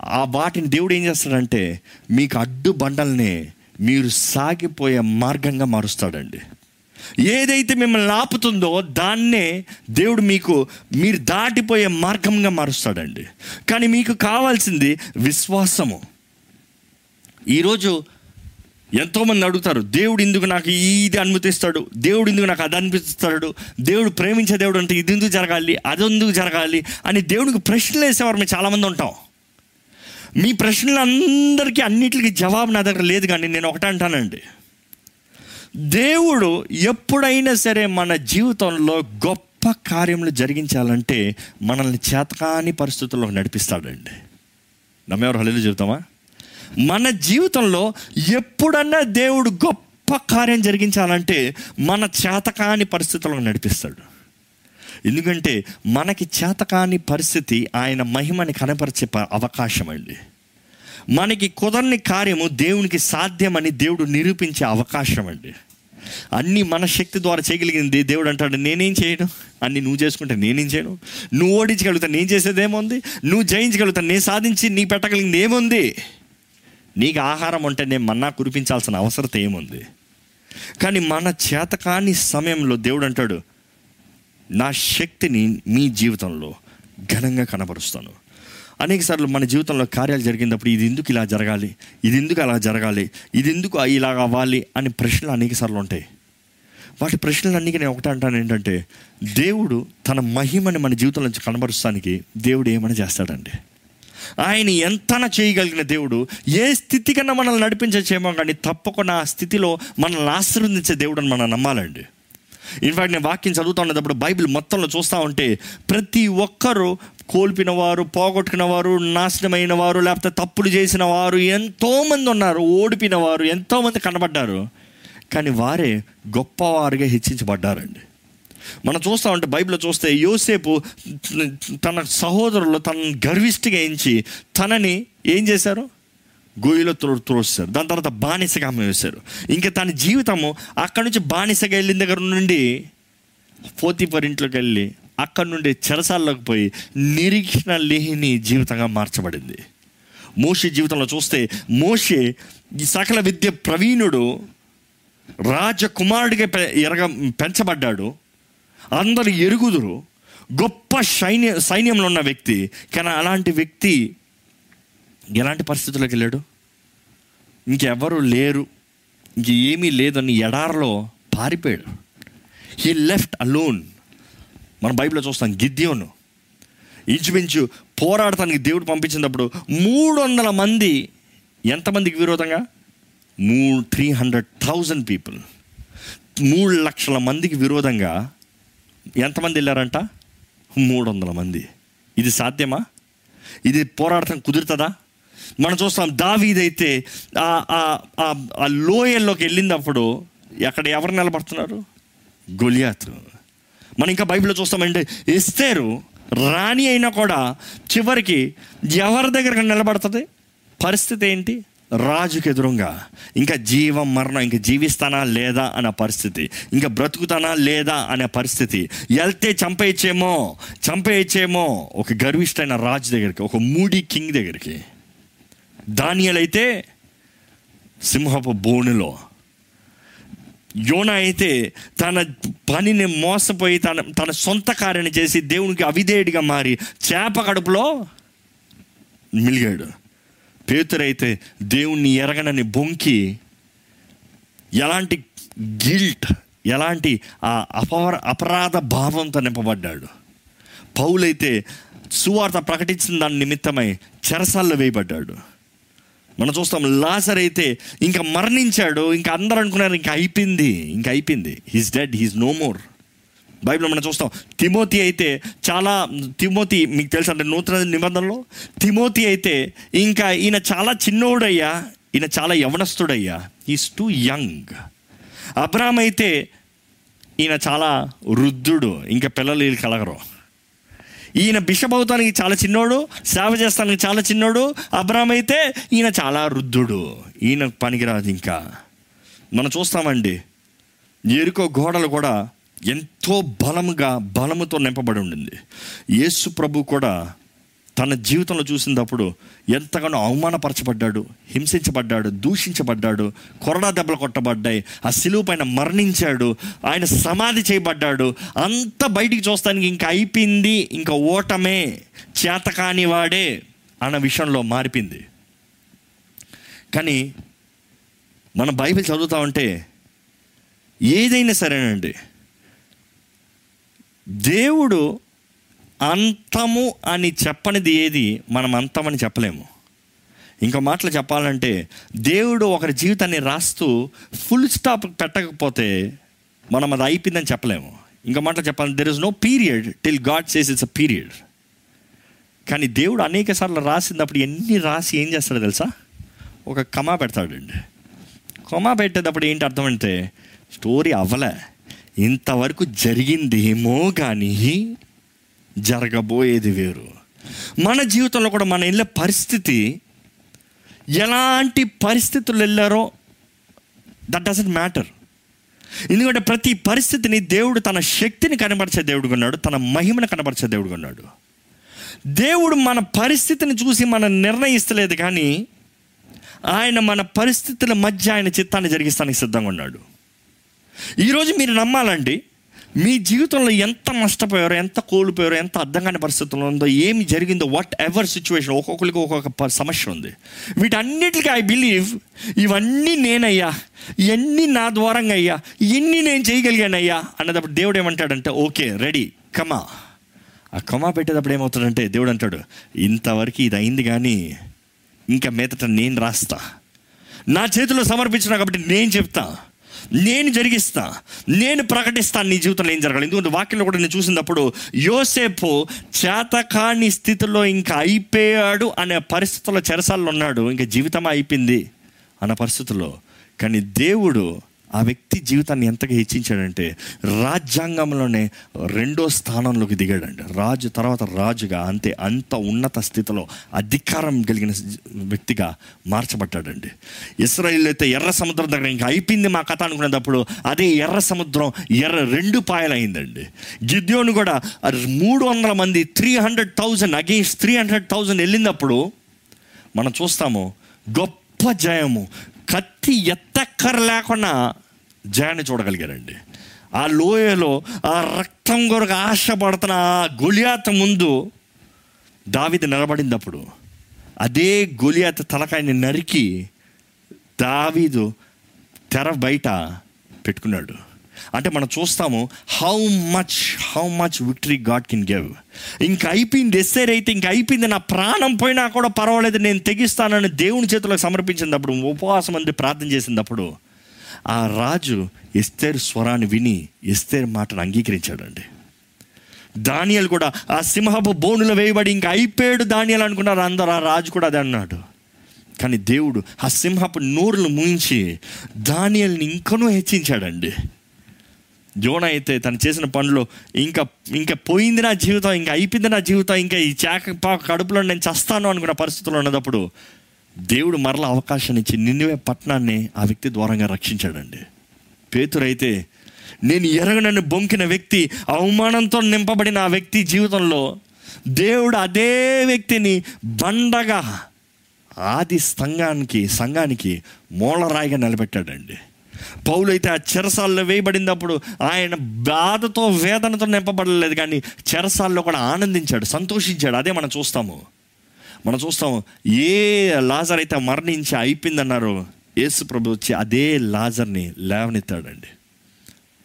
[SPEAKER 1] ఆ వాటిని దేవుడు ఏం చేస్తాడంటే మీకు అడ్డు బండల్ని మీరు సాగిపోయే మార్గంగా మారుస్తాడండి. ఏదైతే మిమ్మల్ని ఆపుతుందో దాన్నే దేవుడు మీకు మీరు దాటిపోయే మార్గంగా మారుస్తాడండి. కానీ మీకు కావాల్సింది విశ్వాసము. ఈరోజు ఎంతోమంది అడుగుతారు దేవుడు ఎందుకు నాకు ఇది అనుమతిస్తాడు దేవుడు ఎందుకు నాకు అది అనిపిస్తాడు దేవుడు ప్రేమించే దేవుడు అంటే ఇది ఎందుకు జరగాలి అది ఎందుకు జరగాలి అని దేవుడికి ప్రశ్నలు వేసేవారు మేము చాలామంది ఉంటాం. మీ ప్రశ్నలందరికీ అన్నిటికీ జవాబు నా దగ్గర లేదు కానీ నేను ఒకటే అంటానండి. దేవుడు ఎప్పుడైనా సరే మన జీవితంలో గొప్ప కార్యములు జరిగించాలంటే మనల్ని చేతకాని పరిస్థితుల్లో నడిపిస్తాడండి. నమ్మేవారు హల్లు చెబుతామా? మన జీవితంలో ఎప్పుడన్నా దేవుడు గొప్ప కార్యం జరిగించాలంటే మన చేతకాని పరిస్థితులను నడిపిస్తాడు. ఎందుకంటే మనకి చేతకాని పరిస్థితి ఆయన మహిమని కనపరిచే ప- అవకాశం అండి మనకి కుదరని కార్యము దేవునికి సాధ్యమని దేవుడు నిరూపించే అవకాశం అండి అన్నీ మన శక్తి ద్వారా చేయగలిగింది దేవుడు అంటాడు నేనేం చేయను? అన్ని నువ్వు చేసుకుంటే నేనేం చేయను? నువ్వు ఓడించగలుగుతా నేను చేసేది ఏముంది? నువ్వు జయించగలుగుతా నేను సాధించి నీ పెట్టగలిగింది ఏముంది? నీకు ఆహారం అంటే నేను మన్నా కురిపించాల్సిన అవసరత ఏముంది? కానీ మన చేతకాని సమయంలో దేవుడు అంటాడు నా శక్తిని మీ జీవితంలో ఘనంగా కనబరుస్తాను. అనేక సార్లు మన జీవితంలో కార్యాలు జరిగినప్పుడు ఇది ఎందుకు ఇలా జరగాలి ఇది ఎందుకు అలా జరగాలి ఇది ఎందుకు ఇలా అవ్వాలి అని ప్రశ్నలు అనేక సార్లు ఉంటాయి. వాటి ప్రశ్నలన్నీ నేను ఒకటే అంటాను ఏంటంటే దేవుడు తన మహిమని మన జీవితంలో నుంచి కనబరుస్తానికి దేవుడు ఏమైనా చేస్తాడండి. ఆయన ఎంతన చేయగలిగిన దేవుడు ఏ స్థితి కన్నా మనల్ని నడిపించేమో కానీ తప్పకుండా ఆ స్థితిలో మనల్ని ఆశీర్వదించే దేవుడు అని మనం నమ్మాలండి. ఇన్ఫాక్ట్ నేను వాక్యం చదువుతున్నప్పుడు బైబిల్ మొత్తంలో చూస్తూ ఉంటే ప్రతి ఒక్కరూ కోల్పిన వారు పోగొట్టుకున్న వారు నాశనమైన వారు లేకపోతే తప్పులు చేసిన వారు ఎంతోమంది ఉన్నారు ఓడిపిన వారు ఎంతోమంది కనబడ్డారు. కానీ వారే గొప్పవారుగా హెచ్చించబడ్డారండి. మనం చూస్తా ఉంటే బైబిల్లో చూస్తే యోసేపు తన సహోదరులు తనను గర్విష్టిగా ఎంచి తనని ఏం చేశారు? గోయిలో త్రో త్రోస్తారు దాని తర్వాత బానిసగా ఆమె వేశారు. ఇంకా తన జీవితము అక్కడి నుంచి బానిసగా వెళ్ళిన దగ్గర నుండి పోతీపర్ ఇంట్లోకి వెళ్ళి అక్కడి నుండి చెరసాల్లోకి పోయి నిరీక్షణ లేని జీవితంగా మార్చబడింది. మోషే జీవితంలో చూస్తే మోషే సకల విద్య ప్రవీణుడు రాజకుమారుడిగా ఎరగ పెంచబడ్డాడు. అందరు ఎరుగుదురు. గొప్ప సైన్య సైన్యంలో ఉన్న వ్యక్తి. కానీ అలాంటి వ్యక్తి ఎలాంటి పరిస్థితుల్లోకి వెళ్ళాడు? ఇంకెవరు లేరు. ఇంక ఏమీ లేదని ఎడారిలో పారిపోయాడు. హీ లెఫ్ట్ అలోన్ మనం బైబిల్లో చూస్తాం గిద్యోను. ఇంచుమించు పోరాడటానికి దేవుడు పంపించినప్పుడు మూడు వందల మంది ఎంతమందికి విరోధంగా? మూడు త్రీ హండ్రెడ్ థౌజండ్ పీపుల్ మూడు లక్షల మందికి విరోధంగా ఎంతమంది వెళ్ళారంట? మూడు వందల మంది. ఇది సాధ్యమా? ఇది పోరాడటం కుదురుతుందా? మనం చూస్తాం దావీదైతే ఆ- ఆ- లోయల్లోకి వెళ్ళినప్పుడు అక్కడ ఎవరు నిలబడుతున్నారు? గొలియాతు. మనం ఇంకా బైబిల్లో చూస్తామంటే ఇస్తేరు రాణి అయినా కూడా చివరికి ఎవరి దగ్గర నిలబడుతుంది? పరిస్థితి ఏంటి? రాజుకి ఎదురుగా ఇంకా జీవం మరణం ఇంకా జీవిస్తానా లేదా అనే పరిస్థితి ఇంకా బ్రతుకుతానా లేదా అనే పరిస్థితి వెళ్తే చంపేయచ్చేమో చంపేయచ్చేమో ఒక గర్విష్టైన రాజు దగ్గరికి ఒక మూడీ కింగ్ దగ్గరికి. దానియలైతే సింహపు బోనులో. యోన అయితే తన పనిని మోసపోయి తన తన సొంత కార్యాన్ని చేసి దేవునికి అవిధేయుడిగా మారి చేప కడుపులో మిలిగాడు. పేతురైతే దేవుణ్ణి ఎరగనని బొంకి ఎలాంటి గిల్ట్ ఎలాంటి ఆ అపర అపరాధ భావంతో నింపబడ్డాడు. పౌలైతే సువార్త ప్రకటించిన దాని నిమిత్తమై చెరసాల్లో వేయబడ్డాడు. మనం చూస్తాం లాసర్ అయితే ఇంకా మరణించాడు ఇంకా అందరూ అనుకున్నారు ఇంకా అయిపోయింది ఇంకా అయిపోయింది. He's dead he's no more Bible మనం చూస్తాం. తిమోతి అయితే చాలా తిమోతి మీకు తెలుసు అంటే నూతన నిబంధనలో? తిమోతి అయితే ఇంకా ఈయన చాలా చిన్నోడయ్యా ఈయన చాలా యవనస్తుడయ్యా. ఈస్ టూ యంగ్ అబ్రామ్ అయితే ఈయన చాలా వృద్ధుడు ఇంకా పిల్లలు వీళ్ళు కలగరు. ఈయన బిషప్ అవుతానికి చాలా చిన్నోడు సేవ చేస్తానికి చాలా చిన్నోడు అబ్రామ్ అయితే ఈయన చాలా వృద్ధుడు. ఈయన పనికిరాదు ఇంకా. మనం చూస్తామండి ఎరుకో గోడలు కూడా ఎంతో బలముగా బలముతో నింపబడి ఉండింది. యేసు ప్రభు కూడా తన జీవితంలో చూసినప్పుడు ఎంతగానో అవమానపరచబడ్డాడు హింసించబడ్డాడు దూషించబడ్డాడు కొరడా దెబ్బలు కొట్టబడ్డాయి ఆ సిలువు పైన మరణించాడు ఆయన సమాధి చేయబడ్డాడు. అంత బయటికి చూస్తానికి ఇంకా అయిపోయింది ఇంకా ఓటమే చేతకాని వాడే అన్న విషయంలో మారిపోయింది. కానీ మన బైబిల్ చదువుతా ఉంటే ఏదైనా సరేనండి. దేవుడు అంతము అని చెప్పనిది ఏది మనం అంతమని చెప్పలేము. ఇంకో మాటలు చెప్పాలంటే దేవుడు ఒకరి జీవితాన్ని రాస్తూ ఫుల్ స్టాప్ పెట్టకపోతే మనం అది అయిపోయిందని చెప్పలేము. ఇంకో మాటలు చెప్పాలంటే there is no period till God says it's a period కానీ దేవుడు అనేక సార్లు రాసినప్పుడు ఎన్ని రాసి ఏం చేస్తాడో తెలుసా? ఒక కమా పెడతాడండి. కొమా పెట్టేటప్పుడు ఏంటి అర్థం అంటే స్టోరీ అవ్వలే. ఇంతవరకు జరిగిందేమో కానీ జరగబోయేది వేరు. మన జీవితంలో కూడా మన వెళ్ళే పరిస్థితి ఎలాంటి పరిస్థితులు వెళ్ళారో దట్ డజంట్ మ్యాటర్ ఎందుకంటే ప్రతి పరిస్థితిని దేవుడు తన శక్తిని కనబరిచే దేవుడు కొన్నాడు తన మహిమను కనబరిచే దేవుడు కొన్నాడు దేవుడు మన పరిస్థితిని చూసి మనం నిర్ణయిస్తలేదు కానీ ఆయన మన పరిస్థితుల మధ్య ఆయన చిత్తాన్ని జరిగిస్తానికి సిద్ధంగా ఉన్నాడు. ఈరోజు మీరు నమ్మాలండి మీ జీవితంలో ఎంత నష్టపోయారో ఎంత కోల్పోయారో ఎంత అర్థం కాని పరిస్థితుల్లో ఉందో ఏమి జరిగిందో వాట్ ఎవర్ సిచ్యువేషన్ ఒక్కొక్కరికి ఒక్కొక్క సమస్య ఉంది. వీటన్నిటికీ ఐ బిలీవ్ ఇవన్నీ నేనయ్యా ఇవన్నీ నా ద్వారంగా అయ్యా ఇన్ని నేను చేయగలిగానయ్యా అన్నదప్పుడు దేవుడు ఏమంటాడంటే ఓకే రెడీ కమా ఆ కమా పెట్టేటప్పుడు ఏమవుతాడంటే దేవుడు అంటాడు ఇంతవరకు ఇది అయింది కానీ ఇంకా మీదట నేను రాస్తా. నా చేతిలో సమర్పించిన కాబట్టి నేను చెప్తా. నేను జరిగిస్తా నేను ప్రకటిస్తాను నీ జీవితంలో ఏం జరగాలి. ఎందుకంటే వాక్యంలో కూడా నేను చూసినప్పుడు యోసేపు చేతకాని స్థితిలో ఇంకా అయిపోయాడు అనే పరిస్థితుల్లో చెరసాల్లో ఉన్నాడు. ఇంకా జీవితం అయిపోయింది అన్న పరిస్థితుల్లో. కానీ దేవుడు ఆ వ్యక్తి జీవితాన్ని ఎంతగా హెచ్చించాడంటే రాజ్యాంగంలోనే రెండో స్థానంలోకి దిగాడండి రాజు తర్వాత రాజుగా అంతే అంత ఉన్నత స్థితిలో అధికారం కలిగిన వ్యక్తిగా మార్చబడ్డాడండి. ఇస్రాయిల్ అయితే ఎర్ర సముద్రం దగ్గర ఇంకా అయిపోయింది మా కథ అనుకునేటప్పుడు. అదే ఎర్ర సముద్రం ఎర్ర రెండు పాయలైందండి. గిద్యోను కూడా మూడు వందల మంది three hundred thousand against three hundred thousand వెళ్ళినప్పుడు మనం చూస్తాము గొప్ప జయము కత్తి ఎత్తక్కర లేకుండా జయాన్ని చూడగలిగారండి. ఆ లోయలో ఆ రక్తం కొరకు ఆశపడుతున్న ఆ గొలియాత ముందు దావిది నిలబడినప్పుడు అదే గొలియాత తలకాయని నరికి దావీదు తెర బయట పెట్టుకున్నాడు. అంటే మనం చూస్తాము how much how much victory God can give ఇంకా అయిపోయింది ఎస్సేర్ అయితే ఇంక అయిపోయింది నా ప్రాణం పోయినా కూడా పర్వాలేదు నేను తెగిస్తానని దేవుని చేతులకు సమర్పించినప్పుడు ఉపవాసం అంది ప్రార్థన చేసినప్పుడు ఆ రాజు ఎస్తేర్ స్వరాన్ని విని ఎస్తేర్ మాటను అంగీకరించాడండి. దానియలు కూడా ఆ సింహపు బోనులో వేయబడి ఇంకా అయిపోయాడు దానియాలు అనుకున్నారు. అందరు ఆ రాజు కూడా అదే అన్నాడు. కానీ దేవుడు ఆ సింహపు నోరులు ముయించి దానియల్ని ఇంకనూ హెచ్చించాడండి. జోన అయితే తను చేసిన పనులు ఇంకా ఇంకా పోయింది నా జీవితం ఇంకా అయిపోయింది నా జీవితం ఇంకా ఈ చాక కడుపులో నేను చస్తాను అనుకున్న పరిస్థితుల్లో ఉన్నప్పుడు దేవుడు మరల అవకాశం ఇచ్చి నిన్నవే పట్టణాన్ని ఆ వ్యక్తి ద్వారంగా రక్షించాడండి. పేతురైతే నేను ఎరగనని బొంకిన వ్యక్తి అవమానంతో నింపబడిన ఆ వ్యక్తి జీవితంలో దేవుడు అదే వ్యక్తిని బండగా ఆది సంఘానికి సంఘానికి మూలరాయిగా నిలబెట్టాడండి. పౌలైతే ఆ చెరసాల్లో వేయబడినప్పుడు ఆయన బాధతో వేదనతో నింపబడలేదు కానీ చెరసాల్లో కూడా ఆనందించాడు సంతోషించాడు. అదే మనం చూస్తాము. మనం చూస్తాము ఏ లాజర్ అయితే మరణించి అయిపోయిందన్నారో యేసు ప్రభు వచ్చి అదే లాజర్ని లేవనెత్తాడండి.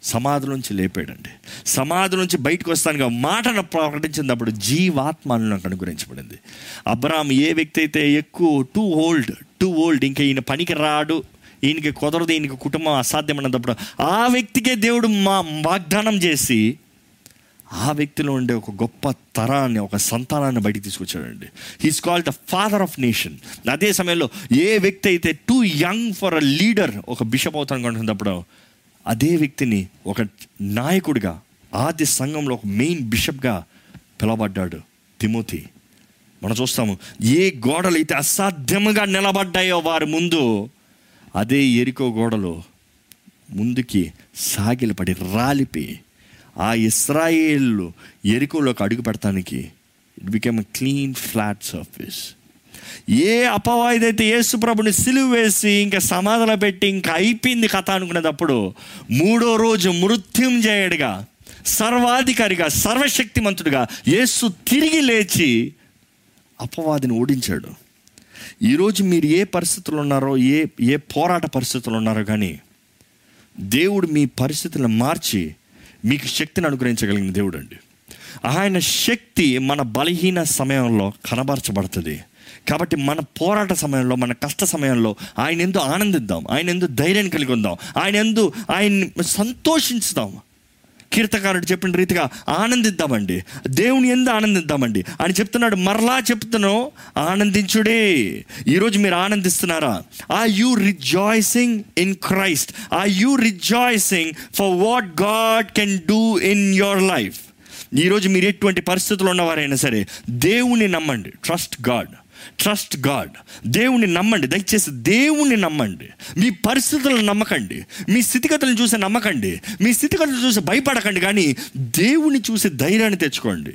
[SPEAKER 1] సమాధి నుంచి లేపాడండి. సమాధి నుంచి బయటకు వస్తానుగా మాటను ప్రకటించినప్పుడు జీవాత్మను నాకు అనుగ్రహించబడింది. అబ్రామ్ ఏ వ్యక్తి అయితే ఎక్కువ టూ ఓల్డ్ టూ ఓల్డ్ ఇంకా ఈయన పనికి రాడు ఈయనకి కుదరదు ఈయనకి కుటుంబం అసాధ్యం అన్నప్పుడు ఆ వ్యక్తికే దేవుడు మా వాగ్దానం చేసి ఆ వ్యక్తిలో ఉండే ఒక గొప్ప తరాన్ని ఒక సంతానాన్ని బయటికి తీసుకొచ్చాడండి. He's called the father of nation అదే సమయంలో ఏ వ్యక్తి అయితే too young for a leader ఒక బిషప్ అవుతాను అనుకున్నప్పుడు అదే వ్యక్తిని ఒక నాయకుడిగా ఆది సంఘంలో ఒక మెయిన్ బిషప్గా పిలవబడ్డాడు తిమోతి. మనం చూస్తాము ఏ గోడలు అయితే అసాధ్యముగా నిలబడ్డాయో వారి ముందు అదే ఎరికో గోడలో ముందుకి సాగిలపడి రాలిపి ఆ ఇస్రాయేళ్ళు ఎరుకోలోకి అడుగు పెడతానికి it became clean flat surface ఏ అపవాదైతే యేసు ప్రభుని సిలువ వేసి ఇంకా సమాధులు పెట్టి ఇంకా అయిపోయింది కథ అనుకునేటప్పుడు మూడో రోజు మృత్యుంజయుడిగా సర్వాధికారిగా సర్వశక్తిమంతుడిగా యేసు తిరిగి లేచి అపవాదిని ఓడించాడు. ఈరోజు మీరు ఏ పరిస్థితులు ఉన్నారో ఏ ఏ పోరాట పరిస్థితులు ఉన్నారో కానీ దేవుడు మీ పరిస్థితులను మార్చి మీకు శక్తిని అనుగ్రహించగలిగిన దేవుడు అండి ఆయన శక్తి మన బలహీన సమయంలో కనబరచబడుతుంది. కాబట్టి మన పోరాట సమయంలో మన కష్ట సమయంలో ఆయన ఎందు ఆనందిద్దాం. ఆయన ఎందు ధైర్యం కలిగి ఉందాం. ఆయన ఎందు ఆయన్ని సంతోషించుదాం. కీర్తకారుడు చెప్పిన రీతిగా ఆనందిద్దామండి. దేవుని ఎందు ఆనందిద్దామండి. అని చెప్తున్నాడు మరలా చెప్తున్నాను ఆనందించుడే. ఈరోజు మీరు ఆనందిస్తున్నారా? Are you rejoicing in Christ are you rejoicing for what God can do in your life ఈరోజు మీరు ఎటువంటి పరిస్థితుల్లో ఉన్నవారైనా సరే దేవుని నమ్మండి. ట్రస్ట్ గాడ్ ట్రస్ట్ గాడ్ దేవుణ్ణి నమ్మండి. దయచేసి దేవుణ్ణి నమ్మండి. మీ పరిస్థితులను నమ్మకండి. మీ స్థితిగతులను చూసి నమ్మకండి. మీ స్థితిగతులను చూసి భయపడకండి. కానీ దేవుని చూసి ధైర్యాన్ని తెచ్చుకోండి.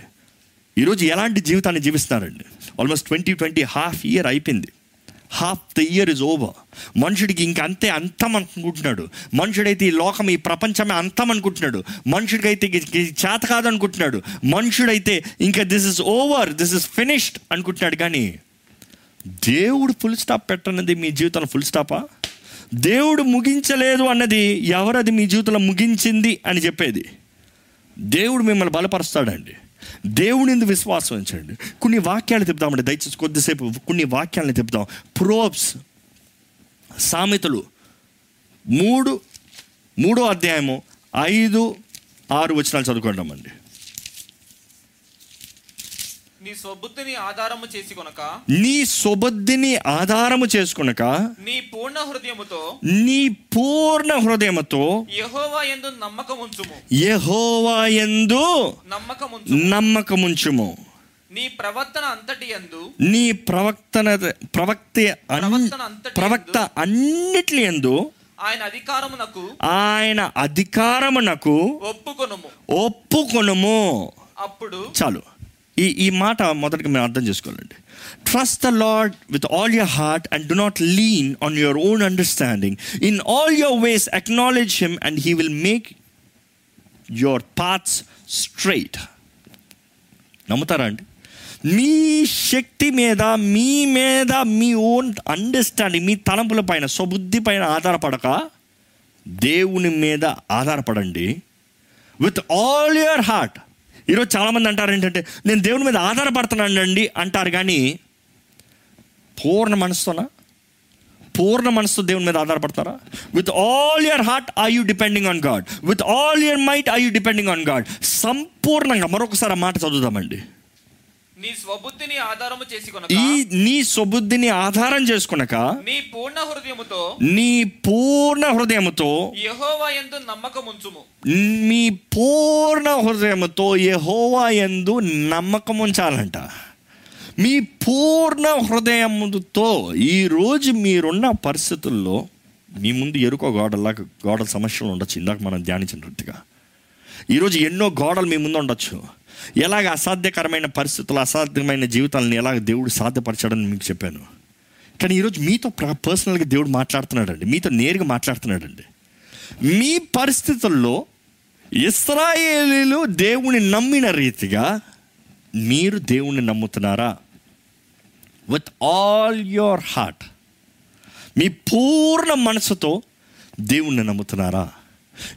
[SPEAKER 1] ఈరోజు ఎలాంటి జీవితాన్ని జీవిస్తున్నారండి? Almost twenty twenty half year అయిపోయింది. Half the year is over మనుషుడికి ఇంక అంతే అంతం అనుకుంటున్నాడు. మనుషుడైతే ఈ లోకం ఈ ప్రపంచమే అంతం అనుకుంటున్నాడు. మనుషుడికైతే ఇది- చేత కాదనుకుంటున్నాడు మనుషుడైతే ఇంకా this is over this is finished అనుకుంటున్నాడు. కానీ దేవుడు ఫుల్ స్టాప్ పెట్టన్నది మీ జీవితంలో ఫుల్ స్టాపా దేవుడు ముగించలేదు అన్నది ఎవరది మీ జీవితంలో ముగించింది అని చెప్పేది? దేవుడు మిమ్మల్ని బలపరుస్తాడండి. దేవుని ఎందు విశ్వాసం ఉంచండి. కొన్ని వాక్యాలు చెప్తామండి దయచేసి కొద్దిసేపు కొన్ని వాక్యాలను చెప్తాం ప్రోబ్స్ సామెతలు మూడు మూడో అధ్యాయము ఐదు ఆరు వచనాలు చదువుకుంటామండి
[SPEAKER 2] నీ స్వబుద్ధిని ఆధారము చేసి కొనక
[SPEAKER 1] నీ సుబుద్ధిని ఆధారము చేసుకునక
[SPEAKER 2] నీ పూర్ణ హృదయముతో
[SPEAKER 1] నీ పూర్ణ హృదయముతో
[SPEAKER 2] యెహోవా యందు నమ్మకముంచుము
[SPEAKER 1] యెహోవా యందు
[SPEAKER 2] నమ్మకముంచు
[SPEAKER 1] నమ్మకముంచుము
[SPEAKER 2] నీ ప్రవర్తన అంతటి యందు
[SPEAKER 1] నీ ప్రవక్తన ప్రవక్త
[SPEAKER 2] ప్రవర్తన అంతటి
[SPEAKER 1] ప్రవక్త అన్నిటి యందు
[SPEAKER 2] ఆయన అధికారమునకు
[SPEAKER 1] ఆయన అధికారమునకు
[SPEAKER 2] ఒప్పుకొనుము.
[SPEAKER 1] ఒప్పుకొనుము.
[SPEAKER 2] అప్పుడు
[SPEAKER 1] చాలు. ఈ ఈ మాట మొదటిగా మేము అర్థం చేసుకోవాలండి. Trust the Lord with all your heart and do not lean on your own understanding in all your ways acknowledge him and he will make your paths straight నమ్ముతారా అండి? మీ శక్తి మీద మీ మీద మీ ఓన్ అండర్స్టాండింగ్ మీ తలంపుల పైన స్వబుద్ధి పైన ఆధారపడక దేవుని మీద ఆధారపడండి. విత్ ఆల్ యువర్ హార్ట్ ఈరోజు చాలామంది అంటారు ఏంటంటే నేను దేవుని మీద ఆధారపడుతున్నానండి అంటారు కానీ పూర్ణ మనసుతోనా పూర్ణ మనసుతో దేవుని మీద ఆధారపడతారా? With all your heart I you depending on God with all your might I you depending on God సంపూర్ణంగా మరొకసారి ఆ మాట చదువుదామండి.
[SPEAKER 2] నీ స్వబుద్ధిని ఆధారము చేసి కొనక
[SPEAKER 1] ఈ నీ స్వబుద్ధిని ఆధారం చేసుకునక
[SPEAKER 2] నీ పూర్ణ హృదయముతో
[SPEAKER 1] నీ పూర్ణ హృదయముతో
[SPEAKER 2] యెహోవా యందు నమ్మకముంచుము.
[SPEAKER 1] మీ పూర్ణ హృదయముతో యెహోవా యందు నమ్మకం ఉంచాలంట మీ పూర్ణ హృదయముతో ఈరోజు మీరున్న పరిస్థితుల్లో మీ ముందు ఎరుకో గోడలాగా గోడల సమస్యలు ఉండొచ్చు. ఇందాక మనం ధ్యానించినట్టుగా. ఈరోజు ఎన్నో గోడలు మీ ముందు ఉండొచ్చు. ఎలాగ అసాధ్యకరమైన పరిస్థితులు అసాధ్యమైన జీవితాలను ఎలాగ దేవుడు సాధ్యపరచాడని మీకు చెప్పాను. కానీ ఈరోజు మీతో పర్సనల్గా దేవుడు మాట్లాడుతున్నాడండి. మీతో నేరుగా మాట్లాడుతున్నాడండి. మీ పరిస్థితుల్లో ఇస్రాయేలీలు దేవుని నమ్మిన రీతిగా మీరు దేవుణ్ణి నమ్ముతున్నారా? విత్ ఆల్ యువర్ హార్ట్ మీ పూర్ణ మనసుతో దేవుణ్ణి నమ్ముతున్నారా?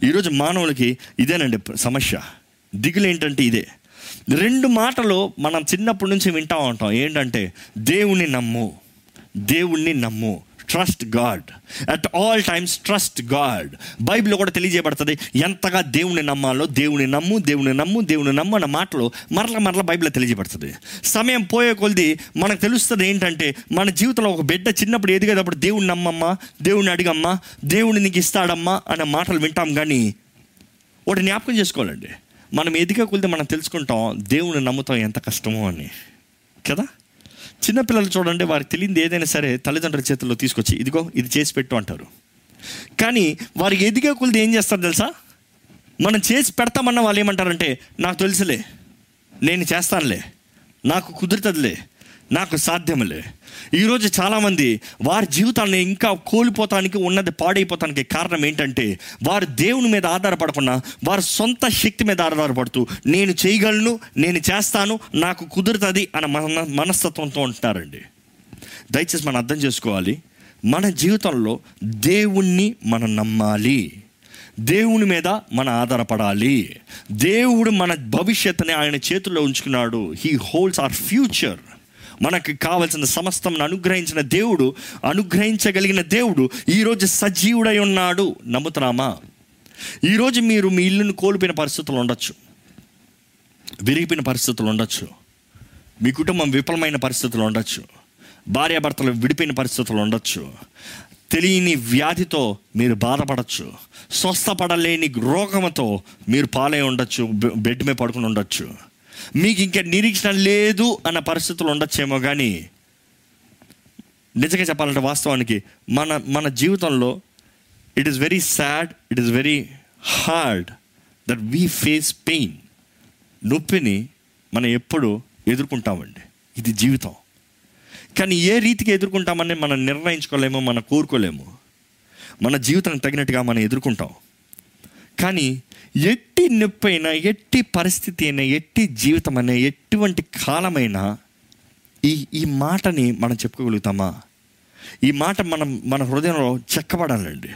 [SPEAKER 1] ఈరోజు మానవులకి ఇదేనండి సమస్య. దిగులు ఏంటంటే ఇదే. రెండు మాటలు మనం చిన్నప్పటి నుంచి వింటా ఉంటాం. ఏంటంటే దేవుణ్ణి నమ్ము దేవుణ్ణి నమ్ము trust God at all times trust God బైబిల్లో కూడా తెలియజేయబడుతుంది ఎంతగా దేవుని నమ్మాలో దేవుని నమ్ము దేవుని నమ్ము దేవుని నమ్ము అన్న మాటలు మరల మరల బైబిల్లో తెలియజేయబడుతుంది. సమయం పోయే కొలిది మనకు తెలుస్తుంది ఏంటంటే మన జీవితంలో ఒక బిడ్డ చిన్నప్పుడు ఎదిగేటప్పుడు దేవుని నమ్మమ్మా దేవుని అడిగమ్మా దేవుని నీకు ఇస్తాడమ్మా అన్న మాటలు వింటాం కానీ ఒకటి జ్ఞాపకం చేసుకోవాలండి. మనం ఎదిగే మనం తెలుసుకుంటాం దేవుని నమ్ముతాం ఎంత కష్టమో అని. కదా? చిన్నపిల్లలు చూడండి వారికి తెలియంది ఏదైనా సరే తల్లిదండ్రుల చేతుల్లో తీసుకొచ్చి ఇదిగో ఇది చేసి పెట్టు అంటారు. కానీ వారికి ఎదిగే కొలిది ఏం చేస్తారు తెలుసా? మనం చేసి పెడతామన్న వాళ్ళు ఏమంటారంటే నాకు తెలుసులే నేను చేస్తానులే నాకు కుదురుతుందిలే నాకు సాధ్యములే. ఈరోజు చాలామంది వారి జీవితాన్ని ఇంకా కోల్పోతానికి ఉన్నది పాడైపోతానికి కారణం ఏంటంటే వారు దేవుని మీద ఆధారపడకుండా వారి సొంత శక్తి మీద ఆధారపడుతూ నేను చేయగలను నేను చేస్తాను నాకు కుదురుతుంది అన్న మన మనస్తత్వంతో ఉంటున్నారండి. దయచేసి మనం అర్థం చేసుకోవాలి. మన జీవితంలో దేవుణ్ణి మనం నమ్మాలి. దేవుని మీద మన ఆధారపడాలి. దేవుడు మన భవిష్యత్తుని ఆయన చేతుల్లో ఉంచుకున్నాడు. హీ హోల్డ్స్ ఆర్ ఫ్యూచర్ మనకి కావలసిన సమస్తం అనుగ్రహించిన దేవుడు అనుగ్రహించగలిగిన దేవుడు ఈరోజు సజీవుడై ఉన్నాడు. నమ్ముతున్నామా? ఈరోజు మీరు మీ ఇల్లును కోల్పోయిన పరిస్థితులు ఉండొచ్చు. విరిగిపోయిన పరిస్థితులు ఉండొచ్చు. మీ కుటుంబం విఫలమైన పరిస్థితులు ఉండొచ్చు. భార్యాభర్తలు విడిపోయిన పరిస్థితులు ఉండొచ్చు. తెలియని వ్యాధితో మీరు బాధపడచ్చు. స్వస్థపడలేని రోగంతో మీరు పాలై ఉండొచ్చు. బె- బెడ్ మీద పడుకుని ఉండొచ్చు. మీకు ఇంకా నిరీక్షణ లేదు అన్న పరిస్థితులు ఉండొచ్చేమో కానీ నిజంగా చెప్పాలంటే వాస్తవానికి మన మన జీవితంలో it is very sad it is very hard that we face pain నొప్పిని మనం ఎప్పుడు ఎదుర్కొంటామండి. ఇది జీవితం. కానీ ఏ రీతికి ఎదుర్కొంటామని మనం నిర్ణయించుకోలేము మనం కోరుకోలేము. మన జీవితానికి తగినట్టుగా మనం ఎదుర్కొంటాం. కానీ ఎట్టి నొప్పైనా ఎట్టి పరిస్థితి అయినా ఎట్టి జీవితం అయినా ఎటువంటి కాలమైనా ఈ ఈ మాటని మనం చెప్పుకోగలుగుతామా? ఈ మాట మనం మన హృదయంలో చెక్కబడాలండి.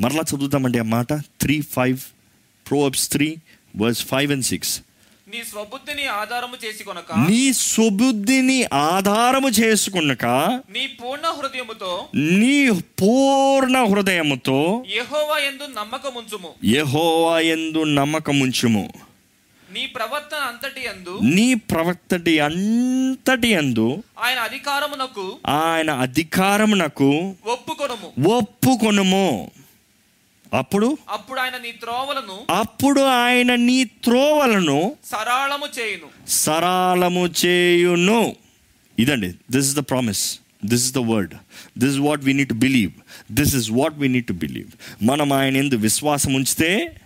[SPEAKER 1] మరలా చదువుతామండి ఆ మాట. Three five Proverbs three verse five and six.
[SPEAKER 2] నీ స్వబుద్ధిని ఆధారము చేసి కొనక
[SPEAKER 1] నీ సుబుద్ధిని ఆధారము చేసుకున్నక
[SPEAKER 2] నీ పూర్ణ హృదయముతో
[SPEAKER 1] నీ పూర్ణ హృదయముతో
[SPEAKER 2] యెహోవా యందు నమ్మకముంచుము.
[SPEAKER 1] యెహోవా యందు నమ్మకముంచుము.
[SPEAKER 2] నీ ప్రవర్తన అంతటి యందు
[SPEAKER 1] నీ ప్రవక్తటి అంతటి యందు
[SPEAKER 2] ఆయన అధికారమునకు
[SPEAKER 1] ఆయన అధికారమునకు
[SPEAKER 2] ఒప్పుకొనుము.
[SPEAKER 1] ఒప్పుకొనుము. అప్పుడు?
[SPEAKER 2] అప్పుడు ఆయన నీ త్రోవలను
[SPEAKER 1] అప్పుడు ఆయన నీ త్రోవలను
[SPEAKER 2] సరాళము చేయును.
[SPEAKER 1] సరళము చేయును. ఇదండి this is the promise this is the word this is what we need to believe this is what we need to believe మనం ఆయన ఎందు విశ్వాసం ఉంచితే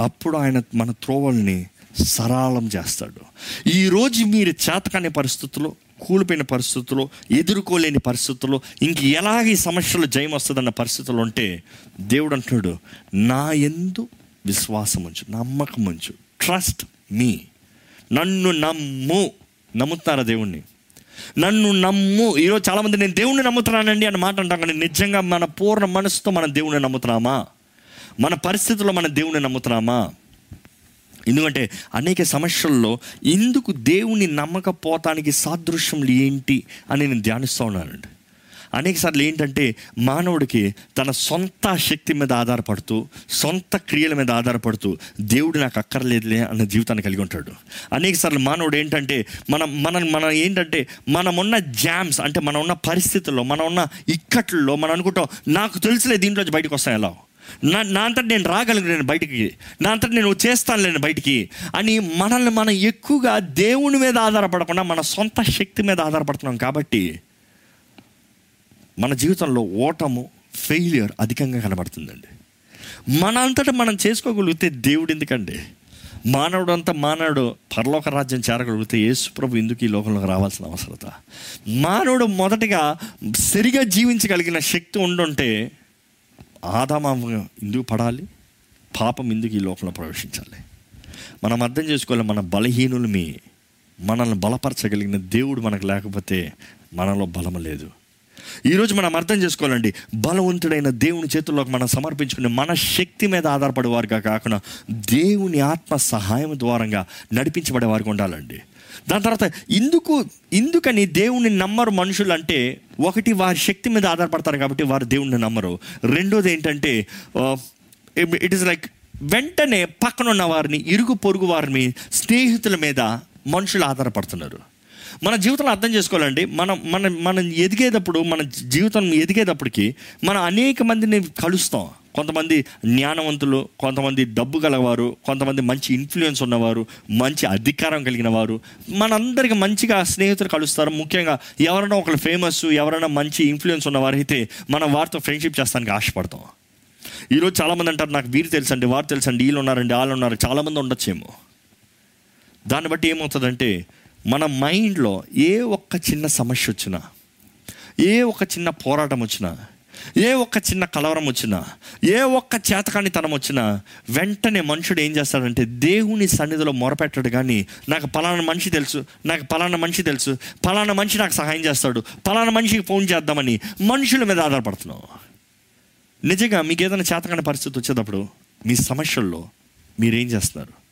[SPEAKER 1] అప్పుడు ఆయన మన త్రోవల్ని సరళం చేస్తాడు. ఈరోజు మీరు చేతకాని పరిస్థితుల్లో కూలిపోయిన పరిస్థితుల్లో ఎదుర్కోలేని పరిస్థితుల్లో ఇంక ఎలాగ ఈ సమస్యలు జయం వస్తుందన్న పరిస్థితులు ఉంటే దేవుడు అంటున్నాడు నా ఎందు విశ్వాసం ఉంచు నమ్మకం ఉంచు ట్రస్ట్ మీ నన్ను నమ్ము. నమ్ముతున్నారా దేవుణ్ణి? నన్ను నమ్ము. ఈరోజు చాలామంది నేను దేవుణ్ణి నమ్ముతున్నానండి అని మాట అంటాం కానీ నిజంగా మన పూర్ణ మనసుతో మనం దేవుణ్ణి నమ్ముతున్నామా? మన పరిస్థితుల్లో మన దేవుణ్ణి నమ్ముతున్నామా? ఎందుకంటే అనేక సమస్యల్లో ఇందుకు దేవుని నమ్మకపోతానికి సాదృశ్యములు ఏంటి అని నేను ధ్యానిస్తూ ఉన్నానండి. అనేక సార్లు ఏంటంటే మానవుడికి తన సొంత శక్తి మీద ఆధారపడుతూ సొంత క్రియల మీద ఆధారపడుతూ దేవుడు నాకు అక్కర్లేదులే అన్న జీవితాన్ని కలిగి ఉంటాడు. అనేక సార్లు మానవుడు ఏంటంటే మనం మనం మనం ఏంటంటే మనం ఉన్న జామ్స్ అంటే మనం ఉన్న పరిస్థితుల్లో మనం ఉన్న ఇక్కట్లలో మనం అనుకుంటాం నాకు తెలుసులే దీంట్లో బయటకు వస్తాయి ఎలా నా నా అంతటి నేను రాగలను బయటికి నా అంతటి నేను చేస్తానులేను బయటికి అని మనల్ని మనం ఎక్కువగా దేవుని మీద ఆధారపడకుండా మన సొంత శక్తి మీద ఆధారపడుతున్నాం కాబట్టి మన జీవితంలో ఓటము ఫెయిలియర్ అధికంగా కనబడుతుందండి. మన అంతటా మనం చేసుకోగలిగితే దేవుడు ఎందుకండి? మానవుడు అంతా మానవుడు పరలోక రాజ్యం చేరగలిగితే యేసు ప్రభు ఎందుకు ఈ లోకంలోకి రావాల్సిన అవసరత? మానవుడు మొదటగా సరిగా జీవించగలిగిన శక్తి ఉండుంటే ఆదామ ఎందుకు పడాలి? పాపం ఎందుకు ఈ లోకంలో ప్రవేశించాలి? మనం అర్థం చేసుకోవాలి మన బలహీనులమి మనల్ని బలపరచగలిగిన దేవుడు మనకు లేకపోతే మనలో బలం లేదు. ఈరోజు మనం అర్థం చేసుకోవాలండి బలవంతుడైన దేవుని చేతుల్లోకి మనం సమర్పించుకుని మన శక్తి మీద ఆధారపడే వారిగా కాకుండా దేవుని ఆత్మ సహాయం ద్వారంగా నడిపించబడే వారికి ఉండాలండి. దాని తర్వాత ఇందుకు ఇందుకని దేవుని నమ్మరు మనుషులు అంటే ఒకటి వారి శక్తి మీద ఆధారపడతారు కాబట్టి వారు దేవుణ్ణి నమ్మరు. రెండోది ఏంటంటే ఇట్ ఈస్ లైక్ వెంటనే పక్కన ఉన్న వారిని ఇరుగు పొరుగు వారిని స్నేహితుల మీద మనుషులు ఆధారపడుతున్నారు. మన జీవితంలో అర్థం చేసుకోవాలండి మనం మనం మనం ఎదిగేటప్పుడు మన జీవితం ఎదిగేటప్పటికి మనం అనేక మందిని కలుస్తాం. కొంతమంది జ్ఞానవంతులు కొంతమంది డబ్బు గలవారు కొంతమంది మంచి ఇన్ఫ్లుయెన్స్ ఉన్నవారు మంచి అధికారం కలిగిన వారు. మనందరికి మంచిగా స్నేహితులు కలుస్తారు. ముఖ్యంగా ఎవరైనా ఒకరు ఫేమస్ ఎవరైనా మంచి ఇన్ఫ్లుయెన్స్ ఉన్నవారు అయితే మనం వారితో ఫ్రెండ్షిప్ చేస్తానికి ఆశపడతాం. ఈరోజు చాలామంది అంటారు నాకు వీరు తెలుసండి వారు తెలుసండి వీళ్ళు ఉన్నారండి వాళ్ళు ఉన్నారు. చాలామంది ఉండొచ్చేమో. దాన్ని బట్టి ఏమవుతుందంటే మన మైండ్లో ఏ ఒక్క చిన్న సమస్య వచ్చినా ఏ ఒక్క చిన్న పోరాటం వచ్చినా ఏ ఒక్క చిన్న కలవరం వచ్చినా ఏ ఒక్క చేతకానితనం వచ్చినా వెంటనే మనుషుడు ఏం చేస్తాడంటే దేవుని సన్నిధిలో మొరపెట్టాడు కానీ నాకు పలానా మనిషి తెలుసు నాకు పలానా మనిషి తెలుసు పలానా మనిషి నాకు సహాయం చేస్తాడు పలానా మనిషికి ఫోన్ చేద్దామని మనుషుల మీద ఆధారపడుతున్నావు. నిజంగా మీకు ఏదైనా చేతకాని పరిస్థితి వచ్చేటప్పుడు మీ సమస్యల్లో మీరేం చేస్తున్నారు?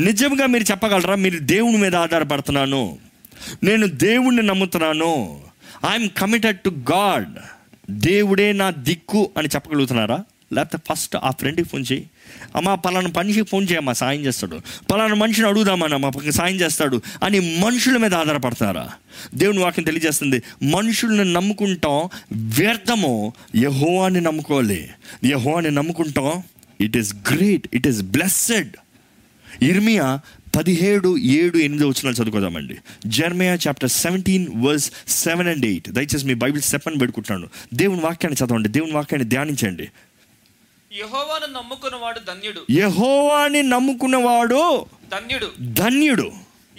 [SPEAKER 1] నిజంగా మీరు చెప్పగలరా? మీరు దేవుని మీద ఆధారపడుతున్నాను. నేను దేవుణ్ణి నమ్ముతున్నాను. ఐఎమ్ కమిటెడ్ టు గాడ్ దేవుడే నా దిక్కు అని చెప్పగలుగుతున్నారా? లేకపోతే ఫస్ట్ ఆ ఫ్రెండ్కి ఫోన్ చేయి. అమ్మా పలానా మనిషికి ఫోన్ చేయమ్మా సాయం చేస్తాడు. పలానా మనిషిని అడుగుదామని మా పక్కన సాయం చేస్తాడు అని మనుషుల మీద ఆధారపడతారా దేవుని వాక్యం తెలియజేస్తుంది మనుషుల్ని నమ్ముకుంటాం వ్యర్థము యహోవాని నమ్ముకోవాలి. యహోవాని నమ్ముకుంటాం it is great it is blessed ఇర్మియా పదిహేడు ఏడు ఎనిమిది వచ్చిన చదువుకోదామండి. Jeremiah chapter seventeen verse seven and eight దయచేసి మీ బైబిల్ చెప్పని పెట్టుకుంటున్నాను దేవుని వాక్యాన్ని చదవండి. దేవుని వాక్యాన్ని ధ్యానించండి.
[SPEAKER 2] యెహోవాను నమ్ముకున్నవాడు ధన్యుడు.
[SPEAKER 1] యహోవాని నమ్ముకున్నవాడు
[SPEAKER 2] ధన్యుడు.
[SPEAKER 1] ధన్యుడు.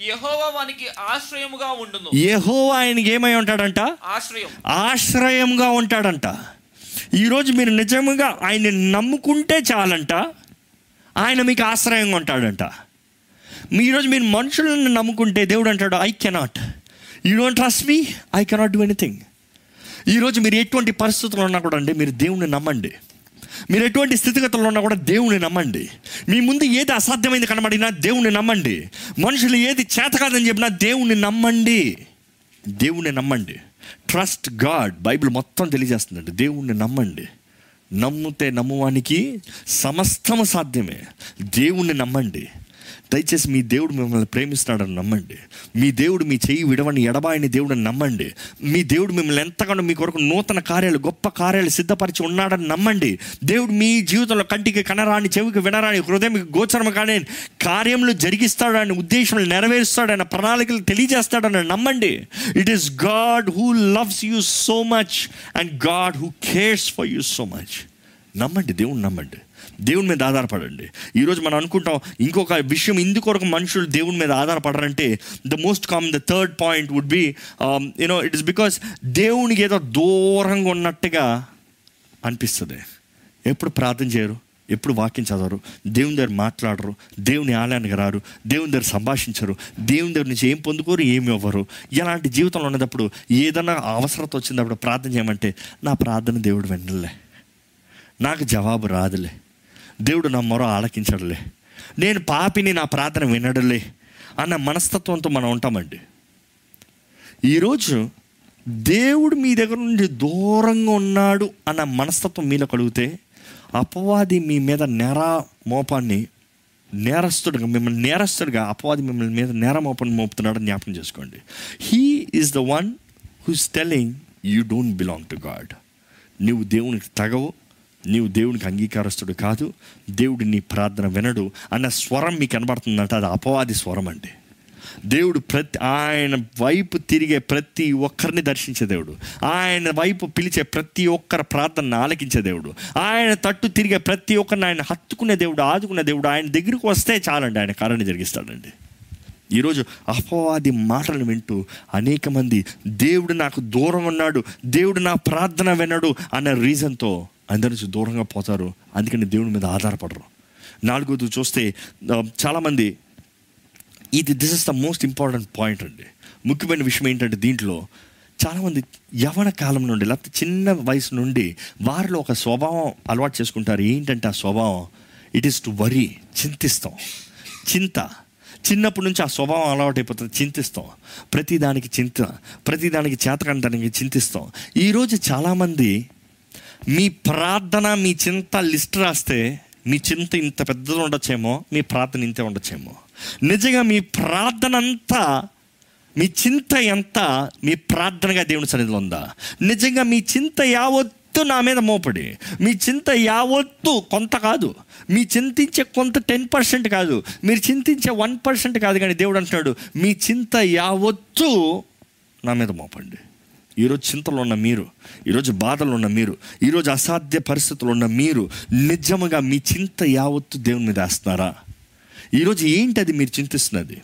[SPEAKER 2] యెహోవా వానికి ఆశ్రయముగా ఉండును.
[SPEAKER 1] యహోవా ఆయనకి ఏమై ఉంటాడంట?
[SPEAKER 2] ఆశ్రయం.
[SPEAKER 1] ఆశ్రయంగా ఉంటాడంట. ఈరోజు మీరు నిజముగా ఆయన్ని నమ్ముకుంటే చాలంట. ఆయన మీకు ఆశ్రయంగా ఉంటాడంట. ఈరోజు మీరు మనుషులను నమ్ముకుంటే దేవుడు అంటాడు I cannot you don't trust me I cannot do anything ఈరోజు మీరు ఎటువంటి పరిస్థితుల్లో ఉన్నా కూడా అండి మీరు దేవుణ్ణి నమ్మండి. మీరు ఎటువంటి స్థితిగతుల్లో ఉన్నా కూడా దేవుణ్ణి నమ్మండి. మీ ముందు ఏది అసాధ్యమైంది కనబడినా దేవుణ్ణి నమ్మండి. మనుషులు ఏది చేత కాదని చెప్పినా దేవుణ్ణి నమ్మండి. దేవుణ్ణి నమ్మండి. ట్రస్ట్ గాడ్ బైబిల్ మొత్తం తెలియజేస్తుందండి. దేవుణ్ణి నమ్మండి. నమ్మితే నమ్మువానికి సమస్తము సాధ్యమే. దేవుణ్ణి నమ్మండి. దయచేసి మీ దేవుడు మిమ్మల్ని ప్రేమిస్తున్నాడని నమ్మండి. మీ దేవుడు మీ చెయ్యి విడవని ఎడబాయని దేవుడిని నమ్మండి. మీ దేవుడు మిమ్మల్ని ఎంతగానో మీ కొరకు నూతన కార్యాలు గొప్ప కార్యాలు సిద్ధపరిచి ఉన్నాడని నమ్మండి. దేవుడు మీ జీవితంలో కంటికి కనరాని చెవికి వినరాని హృదయం గోచరం కానీ కార్యములు జరిగిస్తాడని ఉద్దేశములు నెరవేరుస్తాడని ప్రణాళికలు తెలియజేస్తాడని నమ్మండి. It is God who loves you so much and God who cares for you so much నమ్మండి దేవుడు నమ్మండి. దేవుని మీద ఆధారపడండి. ఈరోజు మనం అనుకుంటాం ఇంకొక విషయం ఇందుకొరకు మనుషులు దేవుని మీద ఆధారపడరంటే the most common the third point would be you know it is because దేవునికి ఏదో దూరంగా ఉన్నట్టుగా అనిపిస్తుంది. ఎప్పుడు ప్రార్థన చేయరు ఎప్పుడు వాక్యం చదవరు దేవుని దగ్గర మాట్లాడరు దేవుని ఆలయానికి రారు దేవుని దగ్గర సంభాషించరు దేవుని దగ్గర నుంచి ఏం పొందుకోరు ఏమి ఇవ్వరు. ఇలాంటి జీవితంలో ఉన్నప్పుడు ఏదైనా అవసరత వచ్చినప్పుడు ప్రార్థన చేయమంటే నా ప్రార్థన దేవుడు వినలే. నాకు జవాబు రాదులే. దేవుడు నా మొర ఆలకించడులే. నేను పాపిని నా ప్రార్థన వినడులే అన్న మనస్తత్వంతో మనం ఉంటామండి. ఈరోజు దేవుడు మీ దగ్గర నుండి దూరంగా ఉన్నాడు అన్న మనస్తత్వం మీలో కలిగితే అపవాది మీ మీద నేర మోపాన్ని నేరస్తుడుగా మిమ్మల్ని నేరస్తుడుగా అపవాది మిమ్మల్ని మీద నేర మోపాన్ని మోపుతున్నాడు జ్ఞాపకం చేసుకోండి. He is the one who's telling you don't belong to God నువ్వు దేవునికి తగవు నీవు దేవునికి అంగీకారస్తుడు కాదు దేవుడు నీ ప్రార్థన వినడు అన్న స్వరం మీకు కనబడుతుందంటే అది అపవాది స్వరం అండి. దేవుడు ప్రతి ఆయన వైపు తిరిగే ప్రతి ఒక్కరిని దర్శించే దేవుడు. ఆయన వైపు పిలిచే ప్రతి ఒక్కరి ప్రార్థన ఆలకించే దేవుడు. ఆయన తట్టు తిరిగే ప్రతి ఒక్కరిని ఆయన హత్తుకునే దేవుడు ఆదుకునే దేవుడు ఆయన దగ్గరికి వస్తే చాలండి ఆయన కరణి జరిగిస్తాడండి. ఈరోజు అపవాది మాటలు వింటూ అనేక మంది దేవుడు నాకు దూరం ఉన్నాడు దేవుడు నా ప్రార్థన వినడు అన్న రీజన్తో అందరి నుంచి దూరంగా పోతారు. అందుకని దేవుడి మీద ఆధారపడరు. నాలుగోది చూస్తే చాలామంది ఇది this is the most important point అండి. ముఖ్యమైన విషయం ఏంటంటే దీంట్లో చాలామంది యవన కాలం నుండి లేకపోతే చిన్న వయసు నుండి వారిలో ఒక స్వభావం అలవాటు చేసుకుంటారు. ఏంటంటే ఆ స్వభావం ఇట్ ఈస్ టు వరీ చింతిస్తాం. చింత. చిన్నప్పటి నుంచి ఆ స్వభావం అలవాటైపోతుంది. చింతిస్తాం. ప్రతిదానికి చింత ప్రతిదానికి చేతకంటానికి చింతిస్తాం. ఈరోజు చాలామంది మీ ప్రార్థన మీ చింత లిస్ట్ రాస్తే మీ చింత ఇంత పెద్దది ఉండొచ్చేమో మీ ప్రార్థన ఇంతే ఉండొచ్చేమో. నిజంగా మీ ప్రార్థన అంతా మీ చింత ఎంత మీ ప్రార్థనగా దేవుని సన్నిధిలో ఉందా? నిజంగా మీ చింత యావత్ ఎత్తు నా మీద మోపడి. మీ చింత యావత్తు కొంత కాదు. మీ చింతించే కొంత టెన్ పర్సెంట్ కాదు. మీరు చింతించే వన్ పర్సెంట్ కాదు కానీ దేవుడు అంటున్నాడు మీ చింత యావత్తు నా మీద మోపండి. ఈరోజు చింతలు ఉన్న మీరు ఈరోజు బాధలు ఉన్న మీరు ఈరోజు అసాధ్య పరిస్థితులు ఉన్న మీరు నిజముగా మీ చింత యావత్తు దేవుని మీద వేస్తున్నారా? ఈరోజు ఏంటి అది మీరు చింతిస్తున్నది?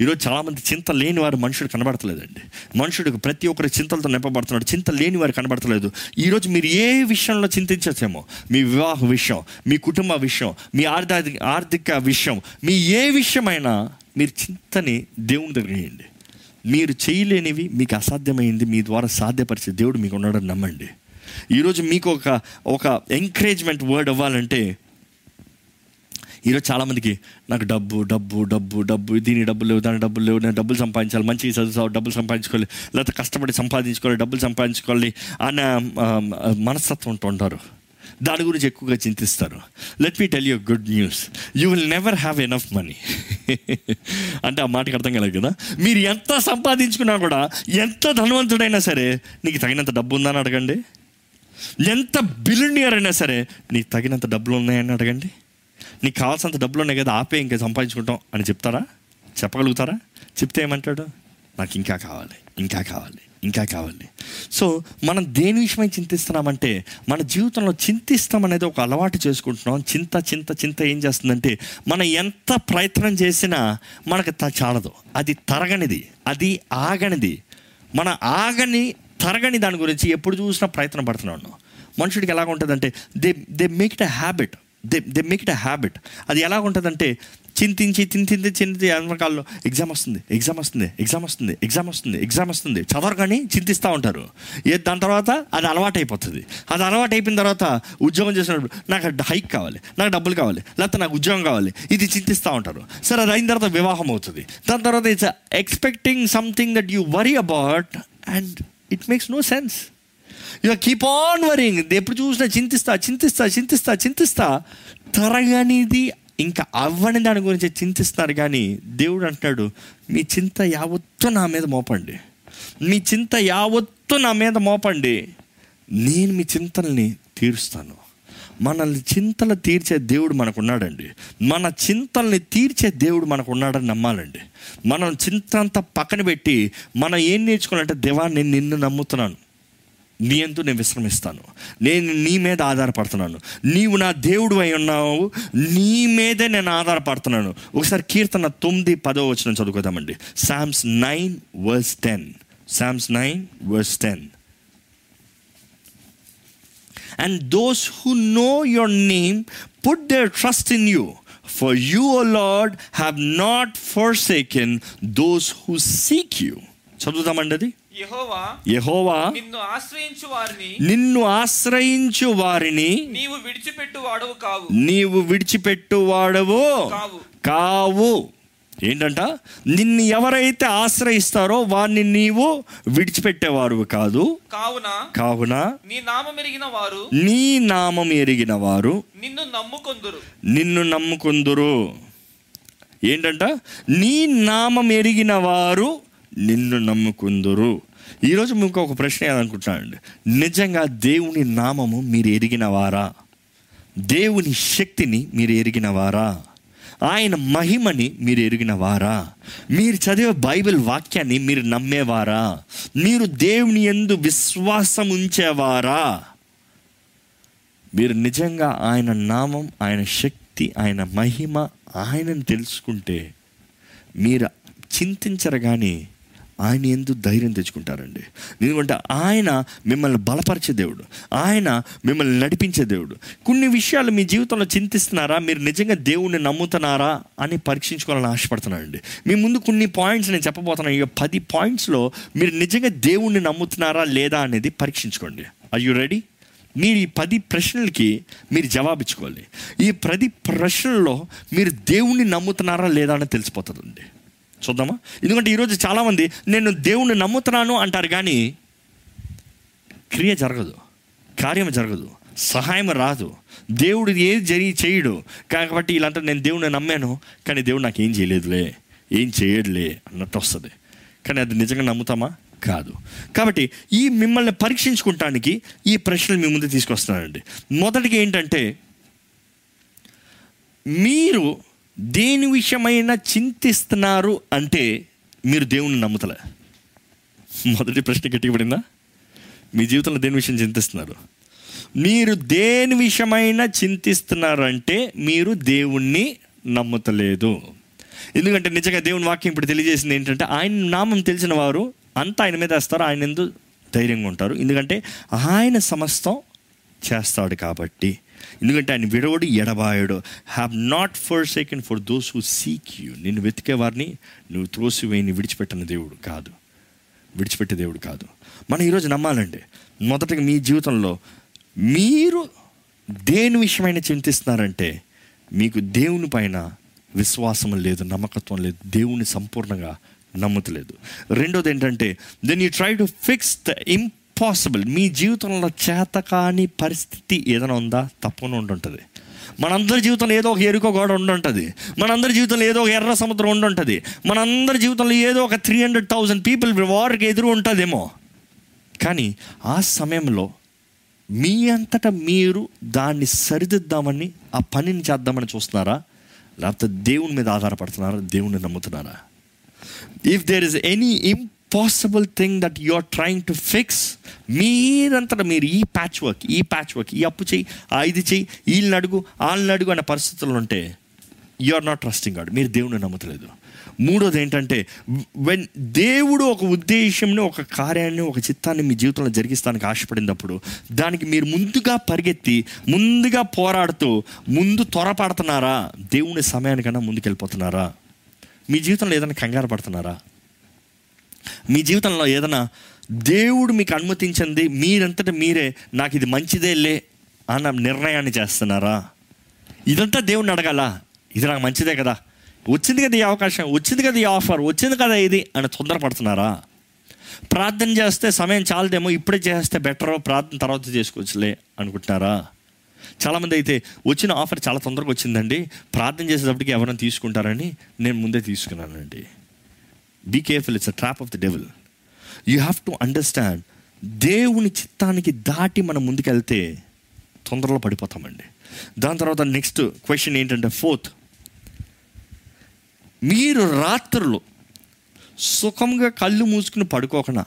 [SPEAKER 1] ఈరోజు చాలామంది చింత లేని వారు మనుషుడు కనబడతలేదండి. మనుషుడికి ప్రతి ఒక్కరి చింతలతో నింపబడుతున్నాడు చింత లేని వారు కనబడతలేదు. ఈరోజు మీరు ఏ విషయంలో చింతించచ్చేమో మీ వివాహ విషయం మీ కుటుంబ విషయం మీ ఆర్థిక ఆర్థిక విషయం మీ ఏ విషయమైనా మీరు చింతని దేవుని దగ్గర వేయండి. మీరు చేయలేనివి మీకు అసాధ్యమైంది మీ ద్వారా సాధ్యపరిచే దేవుడు మీకు ఉన్నాడని నమ్మండి. ఈరోజు మీకు ఒక ఒక ఎంకరేజ్మెంట్ వర్డ్ అవ్వాలంటే ఈరోజు చాలామందికి నాకు డబ్బు డబ్బు డబ్బు డబ్బు దీని డబ్బులు లేవు దాని డబ్బులు లేవు నేను డబ్బులు సంపాదించాలి మంచి చదువుతావు డబ్బులు సంపాదించుకోవాలి లేకపోతే కష్టపడి సంపాదించుకోవాలి డబ్బులు సంపాదించుకోవాలి అన్న మనస్తత్వం ఉంటూ ఉంటారు. దాని గురించి ఎక్కువగా చింతిస్తారు. Let me tell you good news you will never have enough money అంటే ఆ మాటకి అర్థం కలదు కదా? మీరు ఎంత సంపాదించుకున్నా కూడా ఎంత ధనవంతుడైనా సరే నీకు తగినంత డబ్బు ఉందని అడగండి. ఎంత బిలినియర్ అయినా సరే నీకు తగినంత డబ్బులు ఉన్నాయని అడగండి. నీకు కావాల్సినంత డబ్బులు ఉన్నాయి కదా ఆపే ఇంకా సంపాదించుకుంటాం అని చెప్తారా? చెప్పగలుగుతారా? చెప్తే ఏమంటాడు? నాకు ఇంకా కావాలి ఇంకా కావాలి ఇంకా కావాలి. సో మనం దేని విషయమై చింతిస్తున్నామంటే మన జీవితంలో చింతిస్తాం అనేది ఒక అలవాటు చేసుకుంటున్నాం. చింత చింత చింత ఏం చేస్తుందంటే మనం ఎంత ప్రయత్నం చేసినా మనకు త చాలదు. అది తరగనిది అది ఆగనిది. మన ఆగని తరగని దాని గురించి ఎప్పుడు చూసినా ప్రయత్నం పడుతున్నాను మనుషుడికి ఎలాగ ఉంటుందంటే they they make it a habit they they make it a habit అది ఎలా ఉంటుందంటే చింతించి చింతించి చింతి వెనకాల్లో ఎగ్జామ్ వస్తుంది ఎగ్జామ్ వస్తుంది ఎగ్జామ్ వస్తుంది ఎగ్జామ్ వస్తుంది ఎగ్జామ్ వస్తుంది. చదవరు కానీ చింతిస్తూ ఉంటారు. ఏ దాని తర్వాత అది అలవాటు అయిపోతుంది అది అలవాటు అయిపోయిన తర్వాత ఉద్యోగం చేసినప్పుడు నాకు హైక్ కావాలి నాకు డబ్బులు కావాలి లేకపోతే నాకు ఉద్యోగం కావాలి ఇది చింతిస్తూ ఉంటారు. సరే అది అయిన తర్వాత వివాహం అవుతుంది. దాని తర్వాత it's expecting something that you worry about and it makes no sense you keep on worrying ఎప్పుడు చూసినా చింతిస్తా చింతిస్తా చింతిస్తా చింతిస్తా. తరగనిది ఇంకా అవ్వని దాని గురించి చింతిస్తున్నారు కానీ దేవుడు అంటున్నాడు మీ చింత యావత్తు నా మీద మోపండి. మీ చింత యావత్తు నా మీద మోపండి. నేను మీ చింతల్ని తీరుస్తాను. మనల్ని చింతలు తీర్చే దేవుడు మనకు ఉన్నాడండి మన చింతల్ని తీర్చే దేవుడు మనకు ఉన్నాడని నమ్మాలండి. మనం చింత అంతా పక్కన పెట్టి మనం ఏం నేర్చుకోవాలంటే దేవా నేను నిన్ను నమ్ముతున్నాను. నీ ఎందు నేను విశ్రమిస్తాను. నేను నీ మీద ఆధారపడుతున్నాను. నీవు నా దేవుడు అయి ఉన్నావు. నీ మీదే నేను ఆధారపడుతున్నాను. ఒకసారి కీర్తన తొమ్మిది పదో వచ్చిన చదువుకోదామండి. Psalms nine verse ten Psalms nine verse ten and those who know your name put their trust in you for you O Lord have not forsaken those who seek you చదువుతామండి అది.
[SPEAKER 2] యెహోవా నిన్ను ఆశ్రయించు వారిని
[SPEAKER 1] నిన్ను ఆశ్రయించు వారిని
[SPEAKER 2] నీవు విడిచిపెట్టు వాడవు కావు.
[SPEAKER 1] నీవు విడిచిపెట్టువాడవు
[SPEAKER 2] కావు.
[SPEAKER 1] కావు. ఏంటంట? నిన్ను ఎవరైతే ఆశ్రయిస్తారో వారిని నీవు విడిచిపెట్టేవారు కాదు.
[SPEAKER 2] కావున
[SPEAKER 1] కావున
[SPEAKER 2] నీ నామం ఎరిగిన వారు
[SPEAKER 1] నీ నామం ఎరిగిన వారు
[SPEAKER 2] నిన్ను నమ్ముకొందురు.
[SPEAKER 1] నిన్ను నమ్ముకుందురు. ఏంటంట? నీ నామం ఎరిగిన వారు నిన్ను నమ్ముకుందురు. ఈరోజు మీకు ఒక ప్రశ్న ఏదనుకుంటున్నానండి? నిజంగా దేవుని నామము మీరు ఎరిగినవారా? దేవుని శక్తిని మీరు ఎరిగినవారా? ఆయన మహిమని మీరు ఎరిగినవారా? మీరు చదివే బైబిల్ వాక్యాన్ని మీరు నమ్మేవారా? మీరు దేవుని ఎందు విశ్వాసం ఉంచేవారా? మీరు నిజంగా ఆయన నామం ఆయన శక్తి ఆయన మహిమ ఆయనను తెలుసుకుంటే మీరు చింతించరు కానీ ఆయన ఎందు ధైర్యం తెచ్చుకుంటారండి. ఎందుకంటే ఆయన మిమ్మల్ని బలపరిచే దేవుడు. ఆయన మిమ్మల్ని నడిపించే దేవుడు. కొన్ని విషయాలు మీ జీవితంలో చింతిస్తున్నారా? మీరు నిజంగా దేవుణ్ణి నమ్ముతున్నారా అని పరీక్షించుకోవాలని ఆశపడుతున్నానండి. మీ ముందు కొన్ని పాయింట్స్ నేను చెప్పబోతున్నాను. ఈ పది పాయింట్స్లో మీరు నిజంగా దేవుణ్ణి నమ్ముతున్నారా లేదా అనేది పరీక్షించుకోండి. ఆర్ యు రెడీ మీరు ఈ పది ప్రశ్నలకి మీరు జవాబిచ్చుకోవాలి ఈ పది ప్రశ్నల్లో మీరు దేవుణ్ణి నమ్ముతున్నారా లేదా అని తెలిసిపోతుందండి. చూద్దామా? ఎందుకంటే ఈరోజు చాలామంది నేను దేవుణ్ణి నమ్ముతున్నాను అంటారు కానీ క్రియ జరగదు కార్యం జరగదు సహాయం రాదు. దేవుడు ఏది జరిగి చేయడు. కాబట్టి ఇలాంటి నేను దేవుణ్ణి నమ్మాను కానీ దేవుడు నాకు ఏం చేయలేదులే ఏం చేయడులే అన్నట్టు వస్తుంది. కానీ అది నిజంగా నమ్ముతామా? కాదు. కాబట్టి ఈ మిమ్మల్ని పరీక్షించుకుంటానికి ఈ ప్రశ్నలు మీ ముందు తీసుకొస్తున్నానండి. మొదటిగా ఏంటంటే మీరు దేని విషయమైనా చింతిస్తున్నారు అంటే మీరు దేవుణ్ణి నమ్ముతలే. మొదటి ప్రశ్న గట్టిపడిందా? మీ జీవితంలో దేని విషయం చింతిస్తున్నారు? మీరు దేని విషయమైనా చింతిస్తున్నారంటే మీరు దేవుణ్ణి నమ్ముతలేదు. ఎందుకంటే నిజంగా దేవుని వాక్యం ఇప్పుడు తెలియజేసింది ఏంటంటే ఆయన నామం తెలిసిన వారు అంతా ఆయన మీద వేస్తారు ఆయన ఎందు ధైర్యంగా ఉంటారు. ఎందుకంటే ఆయన సమస్తం చేస్తాడు కాబట్టి. ఎందుకంటే ఆయన విడవడు ఎడబాయడు. Have not forsaken for those who seek you నిన్ను వెతికే వారిని నువ్వు త్రోసివేయని విడిచిపెట్టిన దేవుడు కాదు. విడిచిపెట్టే దేవుడు కాదు. మనం ఈరోజు నమ్మాలండి. మొదటగా మీ జీవితంలో మీరు దేని విషయమైన చింతిస్తున్నారంటే మీకు దేవుని పైన విశ్వాసం లేదు నమ్మకత్వం లేదు దేవుని సంపూర్ణంగా నమ్మతలేదు. రెండోది ఏంటంటే then you try to fix the impossible మీ జీవితంలో చేత కాని పరిస్థితి ఏదైనా ఉందా? తప్పకుండా ఉంటుంటుంది మనందరి జీవితంలో ఏదో ఒక ఎరుకో గోడ ఉండుంటుంది. మనందరి జీవితంలో ఏదో ఒక ఎర్ర సముద్రం ఉండుంటుంది. మనందరి జీవితంలో ఏదో ఒక త్రీ హండ్రెడ్ థౌజండ్ పీపుల్ వారికి ఎదురు ఉంటుందేమో. కానీ ఆ సమయంలో మీ అంతటా మీరు దాన్ని సరిదిద్దామని ఆ పనిని చేద్దామని చూస్తున్నారా? లేకపోతే దేవుని మీద ఆధారపడుతున్నారా? దేవుని నమ్ముతున్నారా? If there is any possible thing that you are trying to fix మీరంతా మీరు ఈ ప్యాచ్ వర్క్ ఈ ప్యాచ్ వర్క్ ఈ అప్పు చెయ్యి ఆ ఇది చెయ్యి వీళ్ళని అడుగు వాళ్ళని అడుగు అనే పరిస్థితులు ఉంటే you are not trusting God మీరు దేవుని నమ్మట్లేదు మూడోది ఏంటంటే వెన్ దేవుడు ఒక ఉద్దేశంని ఒక కార్యాన్ని ఒక చిత్తాన్ని మీ జీవితంలో జరిగిస్తానికి ఆశపడినప్పుడు దానికి మీరు ముందుగా పరిగెత్తి ముందుగా పోరాడుతూ ముందు త్వరపడుతున్నారా? దేవుని సమయానికన్నా ముందుకెళ్ళిపోతున్నారా? మీ జీవితంలో ఏదైనా కంగారు పడుతున్నారా? మీ జీవితంలో ఏదైనా దేవుడు మీకు అనుమతించింది మీరంతట మీరే నాకు ఇది మంచిదే లే అన్న నిర్ణయాన్ని చేస్తున్నారా? ఇదంతా దేవుడిని అడగాల ఇది నాకు మంచిదే కదా. వచ్చింది కదా ఈ అవకాశం వచ్చింది కదా ఈ ఆఫర్ వచ్చింది కదా ఇది అని తొందరపడుతున్నారా? ప్రార్థన చేస్తే సమయం చాలదేమో ఇప్పుడే చేస్తే బెటర్ ప్రార్థన తర్వాత చేసుకోవచ్చులే అనుకుంటున్నారా? చాలామంది అయితే వచ్చిన ఆఫర్ చాలా తొందరగా వచ్చిందండి ప్రార్థన చేసేటప్పటికి ఎవరైనా తీసుకుంటారని నేను ముందే తీసుకున్నానండి. Be careful it's a trap of the devil you have to understand దేవుని చిత్తానికి దాటి మనం ముందుకెళ్తే తొందరలో పడిపోతామండి. దాని తర్వాత నెక్స్ట్ క్వశ్చన్ ఏంటంటే ఫోర్త్ మీరు రాత్రులు సుఖంగా కళ్ళు మూసుకుని పడుకోకుండా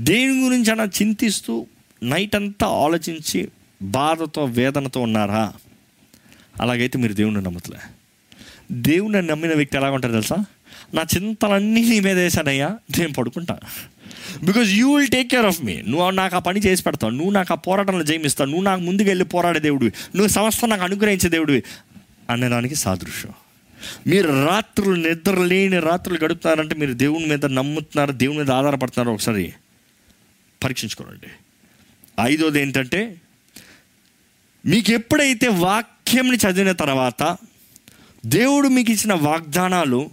[SPEAKER 1] దేని గురించి అలా చింతిస్తూ నైట్ అంతా ఆలోచించి బాధతో వేదనతో ఉన్నారా? అలాగైతే మీరు దేవుణ్ణి నమ్మట్లే దేవుని నమ్మిన వ్యక్తి ఎలా ఉంటారు తెలుసా? నా చింతలన్నీ నీ మీద వేసానయ్యా నేను పడుకుంటా. Because you will take care of me నువ్వు నాకు ఆ పని చేసి పెడతావు. నువ్వు నాకు ఆ పోరాటంలో జయమిస్తావు నువ్వు నాకు ముందుకు వెళ్ళి పోరాడే దేవుడివి. నువ్వు సంస్థ నాకు అనుగ్రహించే దేవుడివి. అనేదానికి సాదృశ్యం. మీరు రాత్రులు నిద్ర లేని రాత్రులు గడుపుతున్నారంటే మీరు దేవుని మీద నమ్ముతున్నారు దేవుని మీద ఆధారపడుతున్నారు ఒకసారి పరీక్షించుకోనండి. ఐదోది ఏంటంటే మీకు ఎప్పుడైతే వాక్యంని చదివిన తర్వాత దేవుడు మీకు ఇచ్చిన వాగ్దానాలు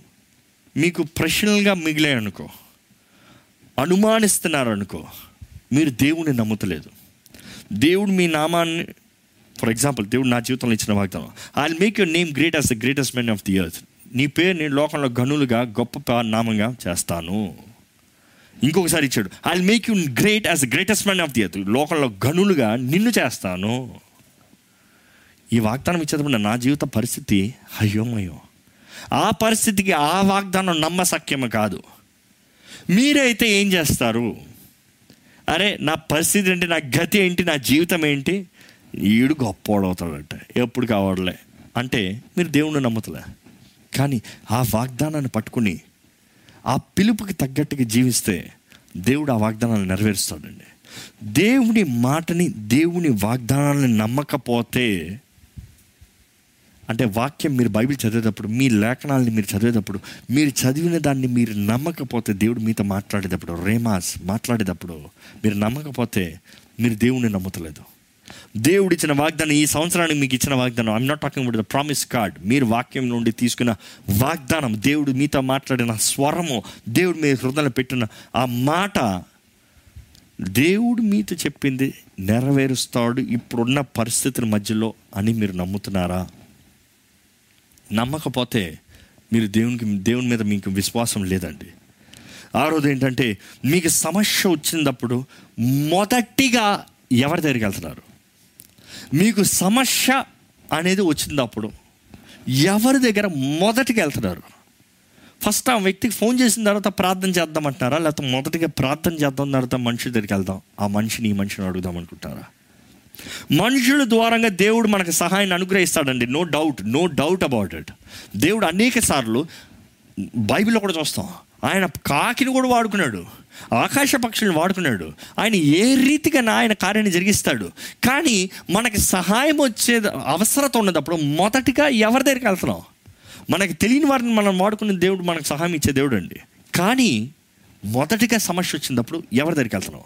[SPEAKER 1] మీకు ప్రశ్నలుగా మిగిలాయి అనుకో అనుమానిస్తున్నారు అనుకో మీరు దేవుని నమ్ముతలేదు. దేవుడు మీ నామాన్ని ఫర్ ఎగ్జాంపుల్ దేవుడు నా జీవితంలో ఇచ్చిన వాగ్దానం. I make your name great as the greatest men of the earth నీ పేరు నేను లోకంలో గనులుగా గొప్ప నామంగా చేస్తాను. ఇంకొకసారి ఇచ్చాడు. I make you great as the greatest men of the earth లోకంలో గనులుగా నిన్ను చేస్తాను. ఈ వాగ్దానం ఇచ్చేటప్పుడు నా జీవిత పరిస్థితి అయ్యోమయ్యో ఆ పరిస్థితికి ఆ వాగ్దానం నమ్మసక్యము కాదు. మీరైతే ఏం చేస్తారు? అరే నా పరిస్థితి ఏంటి? నా గతి ఏంటి? నా జీవితం ఏంటి? ఈడు గొప్పోడవుతాడంట ఎప్పుడు కావడలే. అంటే మీరు దేవుణ్ణి నమ్ముతలే. కానీ ఆ వాగ్దానాన్ని పట్టుకుని ఆ పిలుపుకి తగ్గట్టుగా జీవిస్తే దేవుడు ఆ వాగ్దానాన్ని నెరవేరుస్తాడండి. దేవుని మాటని దేవుని వాగ్దానాలను నమ్మకపోతే అంటే వాక్యం మీరు బైబిల్ చదివేటప్పుడు మీ లేఖనాలని మీరు చదివేటప్పుడు మీరు చదివిన దాన్ని మీరు నమ్మకపోతే దేవుడు మీతో మాట్లాడేటప్పుడు రేమాస్ మాట్లాడేటప్పుడు మీరు నమ్మకపోతే మీరు దేవుడిని నమ్మతలేదు. దేవుడు ఇచ్చిన వాగ్దానం ఈ సంవత్సరానికి మీకు ఇచ్చిన వాగ్దానం I'm not talking about the promise card మీరు వాక్యం నుండి తీసుకున్న వాగ్దానం దేవుడు మీతో మాట్లాడిన స్వరము దేవుడు మీ హృదయంలో పెట్టిన ఆ మాట దేవుడు మీతో చెప్పింది నెరవేరుస్తాడు ఇప్పుడున్న పరిస్థితుల మధ్యలో అని మీరు నమ్ముతున్నారా? నమ్మకపోతే మీరు దేవునికి దేవుని మీద మీకు విశ్వాసం లేదండి. ఆరోది ఏంటంటే మీకు సమస్య వచ్చినప్పుడు మొదటిగా ఎవరి దగ్గరికి వెళ్తున్నారు? మీకు సమస్య అనేది వచ్చినప్పుడు ఎవరి దగ్గర మొదటిగా వెళ్తున్నారు? ఫస్ట్ ఆ వ్యక్తికి ఫోన్ చేసిన తర్వాత ప్రార్థన చేద్దామంటున్నారా? లేకపోతే మొదటిగా ప్రార్థన చేద్దాం తర్వాత మనిషి దగ్గరికి వెళ్దాం? ఆ మనిషిని ఈ మనిషిని అడుగుదాం అనుకుంటారా? మనుషుల ద్వారంగా దేవుడు మనకు సహాయాన్ని అనుగ్రహిస్తాడండి. No doubt no doubt about it దేవుడు అనేక సార్లు బైబిల్లో కూడా చూస్తాం. ఆయన కాకిని కూడా వాడుకున్నాడు. ఆకాశ పక్షులను వాడుకున్నాడు. ఆయన ఏ రీతిగా ఆయన కార్యాన్ని జరిగిస్తాడు. కానీ మనకి సహాయం వచ్చే అవసరత ఉన్నదప్పుడు మొదటిగా ఎవరి దగ్గరికి వెళ్తున్నాం? మనకి తెలియని వారిని మనం వాడుకునే దేవుడు మనకు సహాయం ఇచ్చే దేవుడు అండి కానీ మొదటిగా సమస్య వచ్చినప్పుడు ఎవరి దగ్గరికి వెళ్తున్నావు?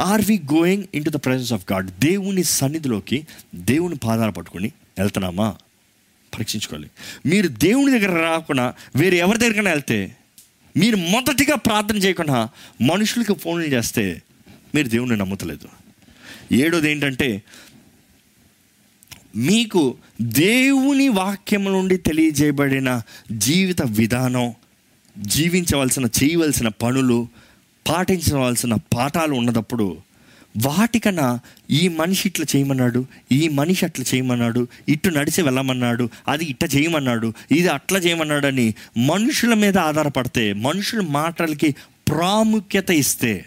[SPEAKER 1] Are we going into the presence of God దేవుని సన్నిధిలోకి దేవుని పాదాలు పట్టుకొని వెళ్తున్నామా? పరీక్షించుకోవాలి. మీరు దేవుని దగ్గర రాకుండా వేరే ఎవరి దగ్గరికైనా వెళ్తే మీరు మొదటిగా ప్రార్థన చేయకుండా మనుషులకి ఫోన్లు చేస్తే మీరు దేవుణ్ణి నమ్ముతలేదు. ఏడోది ఏంటంటే మీకు దేవుని వాక్యం నుండి తెలియజేయబడిన జీవిత విధానం జీవించవలసిన చేయవలసిన పనులు పాటించవలసిన పాఠాలు ఉన్నదప్పుడు వాటికన్నా ఈ మనిషి ఇట్లా చేయమన్నాడు ఈ మనిషి అట్లా చేయమన్నాడు ఇటు నడిచి వెళ్ళమన్నాడు అది ఇట్ట చేయమన్నాడు ఇది అట్లా చేయమన్నాడని మనుషుల మీద ఆధారపడితే మనుషుల మాటలకి ప్రాముఖ్యత ఇస్తే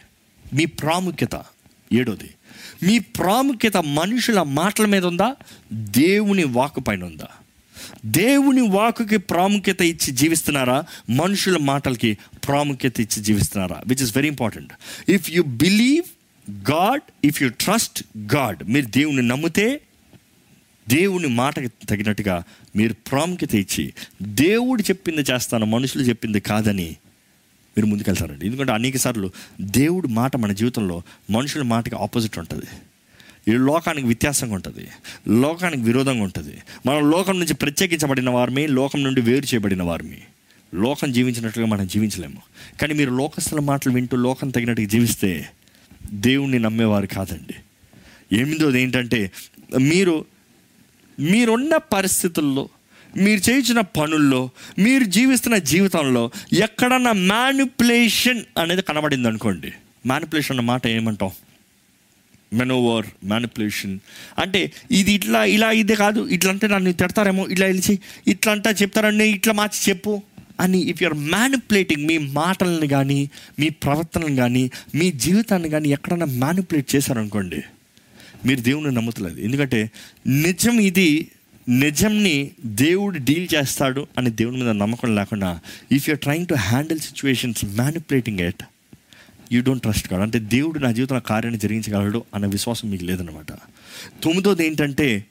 [SPEAKER 1] మీ ప్రాముఖ్యత ఏడోది. మీ ప్రాముఖ్యత మనుషుల మాటల మీద ఉందా? దేవుని వాకు పైన ఉందా? దేవుని వాకుకి ప్రాముఖ్యత ఇచ్చి జీవిస్తున్నారా? మనుషుల మాటలకి ప్రాముఖ్యత ఇచ్చి జీవిస్తున్నారా? Which is very important if you believe God if you trust God మీరు దేవుని నమ్మితే దేవుని మాటకి తగినట్టుగా మీరు ప్రాముఖ్యత ఇచ్చి దేవుడు చెప్పింది చేస్తాను మనుషులు చెప్పింది కాదని మీరు ముందుకెళ్తారండి. ఎందుకంటే అనేక సార్లు దేవుడి మాట మన జీవితంలో మనుషుల మాటకి ఆపోజిట్ ఉంటుంది. ఈ లోకానికి వ్యత్యాసంగా ఉంటుంది. లోకానికి విరోధంగా ఉంటుంది. మనం లోకం నుంచి ప్రత్యేకించబడిన వారిని లోకం నుండి వేరు చేయబడిన వారిని. లోకం జీవించినట్లుగా మనం జీవించలేము. కానీ మీరు లోకస్తుల మాటలు వింటూ లోకం తగినట్టుగా జీవిస్తే దేవుణ్ణి నమ్మేవారు కాదండి. ఏమిందో ఏంటంటే మీరు మీరున్న పరిస్థితుల్లో మీరు చేయించిన పనుల్లో మీరు జీవిస్తున్న జీవితంలో ఎక్కడన్నా మ్యానిపులేషన్ అనేది కనబడింది అనుకోండి మ్యానిపులేషన్ అన్న మాట ఏమంటాం? మెనోవర్ మ్యానిపులేషన్ అంటే ఇది ఇట్లా ఇలా ఇది కాదు ఇట్లా అంటే నన్ను తిడతారేమో ఇట్లా వెళ్ళి ఇట్లా అంటే చెప్తారండి ఇట్లా మార్చి చెప్పు అని ఇఫ్ యూఆర్ మ్యానిపులేటింగ్ మీ మాటలను కానీ మీ ప్రవర్తనను కానీ మీ జీవితాన్ని కానీ ఎక్కడన్నా మ్యానిపులేట్ చేశారనుకోండి మీరు దేవుని నమ్ముతలేదు. ఎందుకంటే నిజం ఇది నిజంని దేవుడు డీల్ చేస్తాడు అని దేవుని మీద నమ్మకం లేకుండా if you're trying to handle situations manipulating at you don't trust God అంటే దేవుడు నా జీవితంలో కార్యాన్ని జరిగించగలడు అన్న విశ్వాసం మీకు లేదనమాట తొమ్మిదోది ఏంటంటే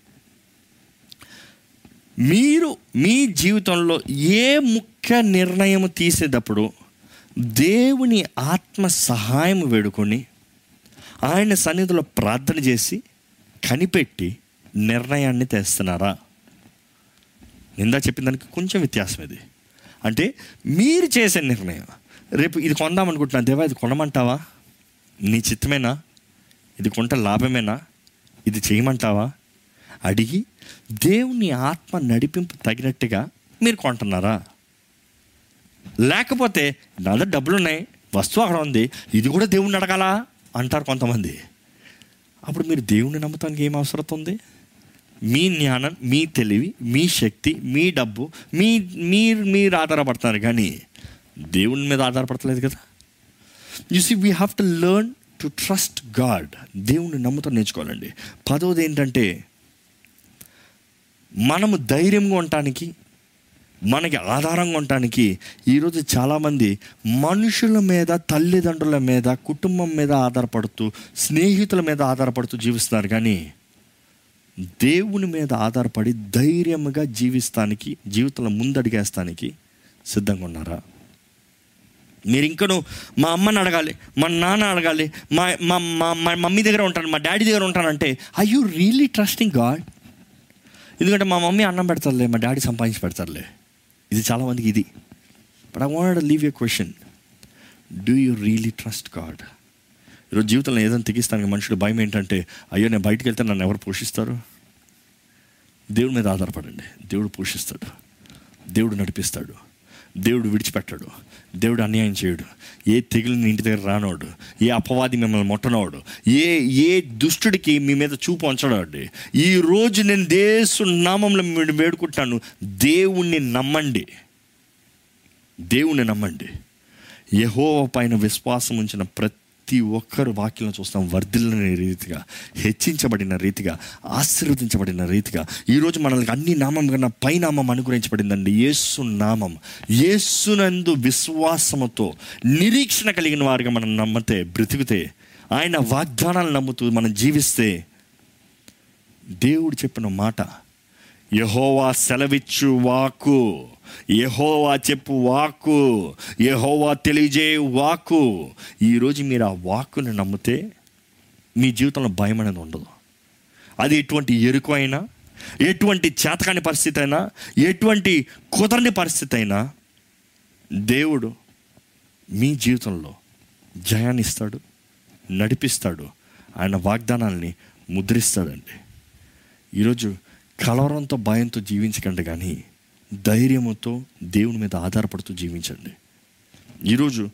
[SPEAKER 1] మీరు మీ జీవితంలో ఏ ముఖ్య నిర్ణయం తీసేటప్పుడు దేవుని ఆత్మ సహాయం వేడుకొని ఆయన సన్నిధిలో ప్రార్థన చేసి కనిపెట్టి నిర్ణయాన్ని తెస్తున్నారా? నిందా చెప్పిన దానికి కొంచెం వ్యత్యాసం ఇది అంటే మీరు చేసే నిర్ణయం. రేపు ఇది కొందాం అనుకుంటున్నా. దేవా ఇది కొనమంటావా? నీ చిత్తమేనా? ఇది కొంట లాభమేనా? ఇది చేయమంటావా? అడిగి దేవుని ఆత్మ నడిపింపు తగినట్టుగా మీరు కొంటున్నారా? లేకపోతే నా దగ్గర డబ్బులు ఉన్నాయి వస్తువు అక్కడ ఉంది ఇది కూడా దేవుణ్ణి అడగాలా? అంటారు కొంతమంది. అప్పుడు మీరు దేవుణ్ణి నమ్మటానికి ఏం అవసరం ఉంది? మీ జ్ఞానం మీ తెలివి మీ శక్తి మీ డబ్బు మీ మీరు మీరు ఆధారపడతారు కానీ దేవుని మీద ఆధారపడతలేదు కదా. You see we have to learn to trust God దేవుణ్ణి నమ్ముతా నేర్చుకోవాలండి. పదవది ఏంటంటే మనము ధైర్యంగా ఉండటానికి మనకి ఆధారంగా ఉండటానికి ఈరోజు చాలామంది మనుషుల మీద తల్లిదండ్రుల మీద కుటుంబం మీద ఆధారపడుతూ స్నేహితుల మీద ఆధారపడుతూ జీవిస్తున్నారు. కానీ దేవుని మీద ఆధారపడి ధైర్యంగా జీవిస్తానికి జీవితంలో ముందడిగేస్తానికి సిద్ధంగా ఉన్నారా? మీరు ఇంకను మా అమ్మని అడగాలి మా నాన్న అడగాలి మా మా మా మమ్మీ దగ్గర ఉంటాను మా డాడీ దగ్గర ఉంటానంటే I you really trusting God ఎందుకంటే మా మమ్మీ అన్నం పెడతారులే మా డాడీ సంపాదించి పెడతారులే. ఇది చాలామందికి ఇది. But I want leave you question do you really trust God ఈరోజు జీవితంలో ఏదైనా తెగిస్తానికి మనుషుడు భయం ఏంటంటే అయ్యో నేను బయటకు వెళ్తే నన్ను ఎవరు పోషిస్తారు? దేవుడి మీద ఆధారపడండి. దేవుడు పోషిస్తాడు. దేవుడు నడిపిస్తాడు. దేవుడు విడిచిపెట్టాడు. దేవుడు అన్యాయం చేయడు. ఏ తెగులు ఇంటి దగ్గర రానోడు ఏ అపవాది మిమ్మల్ని ముట్టనోడు ఏ ఏ దుష్టుడికి మీ మీద చూపు ఉంచడండి. ఈ రోజు నేను దేశు నామంలో వేడుకుంటాను దేవుణ్ణి నమ్మండి. దేవుణ్ణి నమ్మండి. యహో పైన విశ్వాసం ఉంచిన ప్రతి ప్రతి ఒక్కరు వాక్యం చూస్తాం వర్ధిల్లిన రీతిగా హెచ్చించబడిన రీతిగా ఆశీర్వదించబడిన రీతిగా. ఈరోజు మనల్ని అన్ని నామం కన్నా పైనామం అనుగ్రహించబడిందండి. యేసు నామం. యేసునందు విశ్వాసముతో నిరీక్షణ కలిగిన వారిగా మనం నమ్మితే బ్రతికితే ఆయన వాగ్దానాలు నమ్ముతూ మనం జీవిస్తే దేవుడు చెప్పిన మాట యహోవా సెలవిచ్చు వాకు యహోవా చెప్పు వాకు యహోవా తెలియజే వాకు ఈరోజు మీరు ఆ వాక్కుని నమ్మితే మీ జీవితంలో భయం అనేది ఉండదు. అది ఎటువంటి ఎరుకు అయినా ఎటువంటి చేతకాని పరిస్థితి అయినా ఎటువంటి కుదరని పరిస్థితి అయినా దేవుడు మీ జీవితంలో జయాన్ని ఇస్తాడు నడిపిస్తాడు ఆయన వాగ్దానాల్ని ముద్రిస్తాడండి. ఈరోజు కలవరంతో భయంతో జీవించకండి కానీ ధైర్యముతో దేవుని మీద ఆధారపడుతూ జీవించండి. ఈరోజు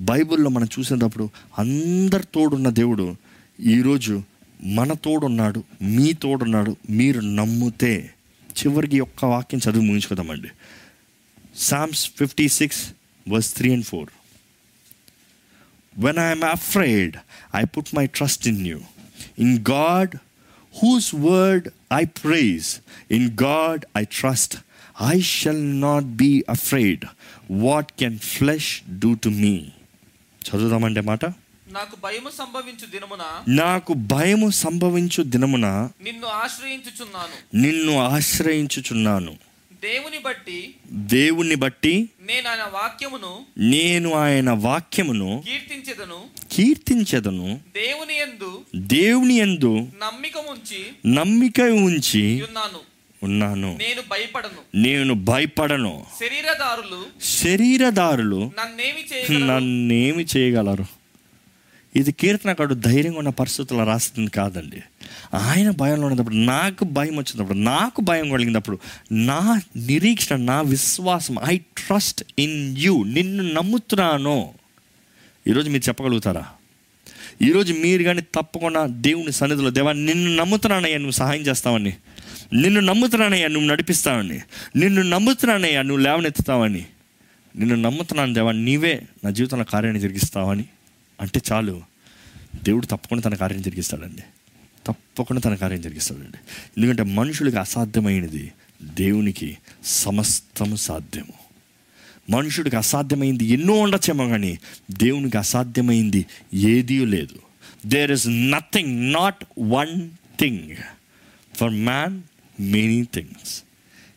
[SPEAKER 1] బైబిల్లో మనం చూసేటప్పుడు అందరి తోడున్న దేవుడు ఈరోజు మన తోడున్నాడు మీ తోడున్నాడు మీరు నమ్మితే చివరికి ఒక్క వాక్యం చదివి ముగించుకుందామండి. Psalms fifty six verse three and four when I'm afraid I put my trust in you in God whose word I praise in God I trust I shall not be afraid what can flesh do to me చదువుదామంటే మాట.
[SPEAKER 2] నాకు భయము సంభవించు దినమున
[SPEAKER 1] నాకు భయము సంభవించు దినమున
[SPEAKER 2] నిన్ను ఆశ్రయించుచున్నాను.
[SPEAKER 1] నిన్ను ఆశ్రయించుచున్నాను.
[SPEAKER 2] దేవుని బట్టి
[SPEAKER 1] దేవుణ్ణి బట్టి
[SPEAKER 2] నేను ఆయన వాక్యమును
[SPEAKER 1] నేను ఆయన వాక్యమును
[SPEAKER 2] కీర్తించెదను.
[SPEAKER 1] కీర్తించెదను.
[SPEAKER 2] దేవుని యందు
[SPEAKER 1] దేవుని యందు
[SPEAKER 2] నమ్మిక ఉంచి
[SPEAKER 1] నమ్మిక ఉంచి
[SPEAKER 2] ఉన్నాను.
[SPEAKER 1] ఉన్నాను.
[SPEAKER 2] నేను భయపడను.
[SPEAKER 1] నేను భయపడను.
[SPEAKER 2] శరీరదారులు
[SPEAKER 1] శరీరదారులు
[SPEAKER 2] నన్నేమి చేయగలరు?
[SPEAKER 1] నన్నేమి చేయగలరు? ఇది కీర్తనకాడు ధైర్యంగా ఉన్న పరిస్థితుల్లో రాస్తుంది కాదండి. ఆయన భయంలో ఉన్నప్పుడు నాకు భయం వచ్చినప్పుడు నాకు భయం కలిగినప్పుడు నా నిరీక్షణ నా విశ్వాసం ఐ ట్రస్ట్ ఇన్ యూ నిన్ను నమ్ముతున్నాను. ఈరోజు మీరు చెప్పగలుగుతారా? ఈరోజు మీరు కానీ తప్పకుండా దేవుని సన్నిధిలో దేవా నిన్ను నమ్ముతున్నానయ్యా నువ్వు సహాయం చేస్తావని. నిన్ను నమ్ముతున్నానయ్యా నువ్వు నడిపిస్తావని. నిన్ను నమ్ముతున్నానయ్యా నువ్వు లేవనెత్తుతావని. నిన్ను నమ్ముతున్నాను దేవా నీవే నా జీవితంలో కార్యాన్ని జరిగిస్తావని అంటే చాలు దేవుడు తప్పకుండా తన కార్యం జరిగిస్తాడండి తప్పకుండా తన కార్యం జరిగిస్తాడండి ఎందుకంటే మనుషులకి అసాధ్యమైనది దేవునికి సమస్తము సాధ్యము. మనుషుడికి అసాధ్యమైంది ఎన్నో ఉండొచ్చేమో కానీ దేవునికి అసాధ్యమైంది ఏదీ లేదు. There is nothing not one thing for man many things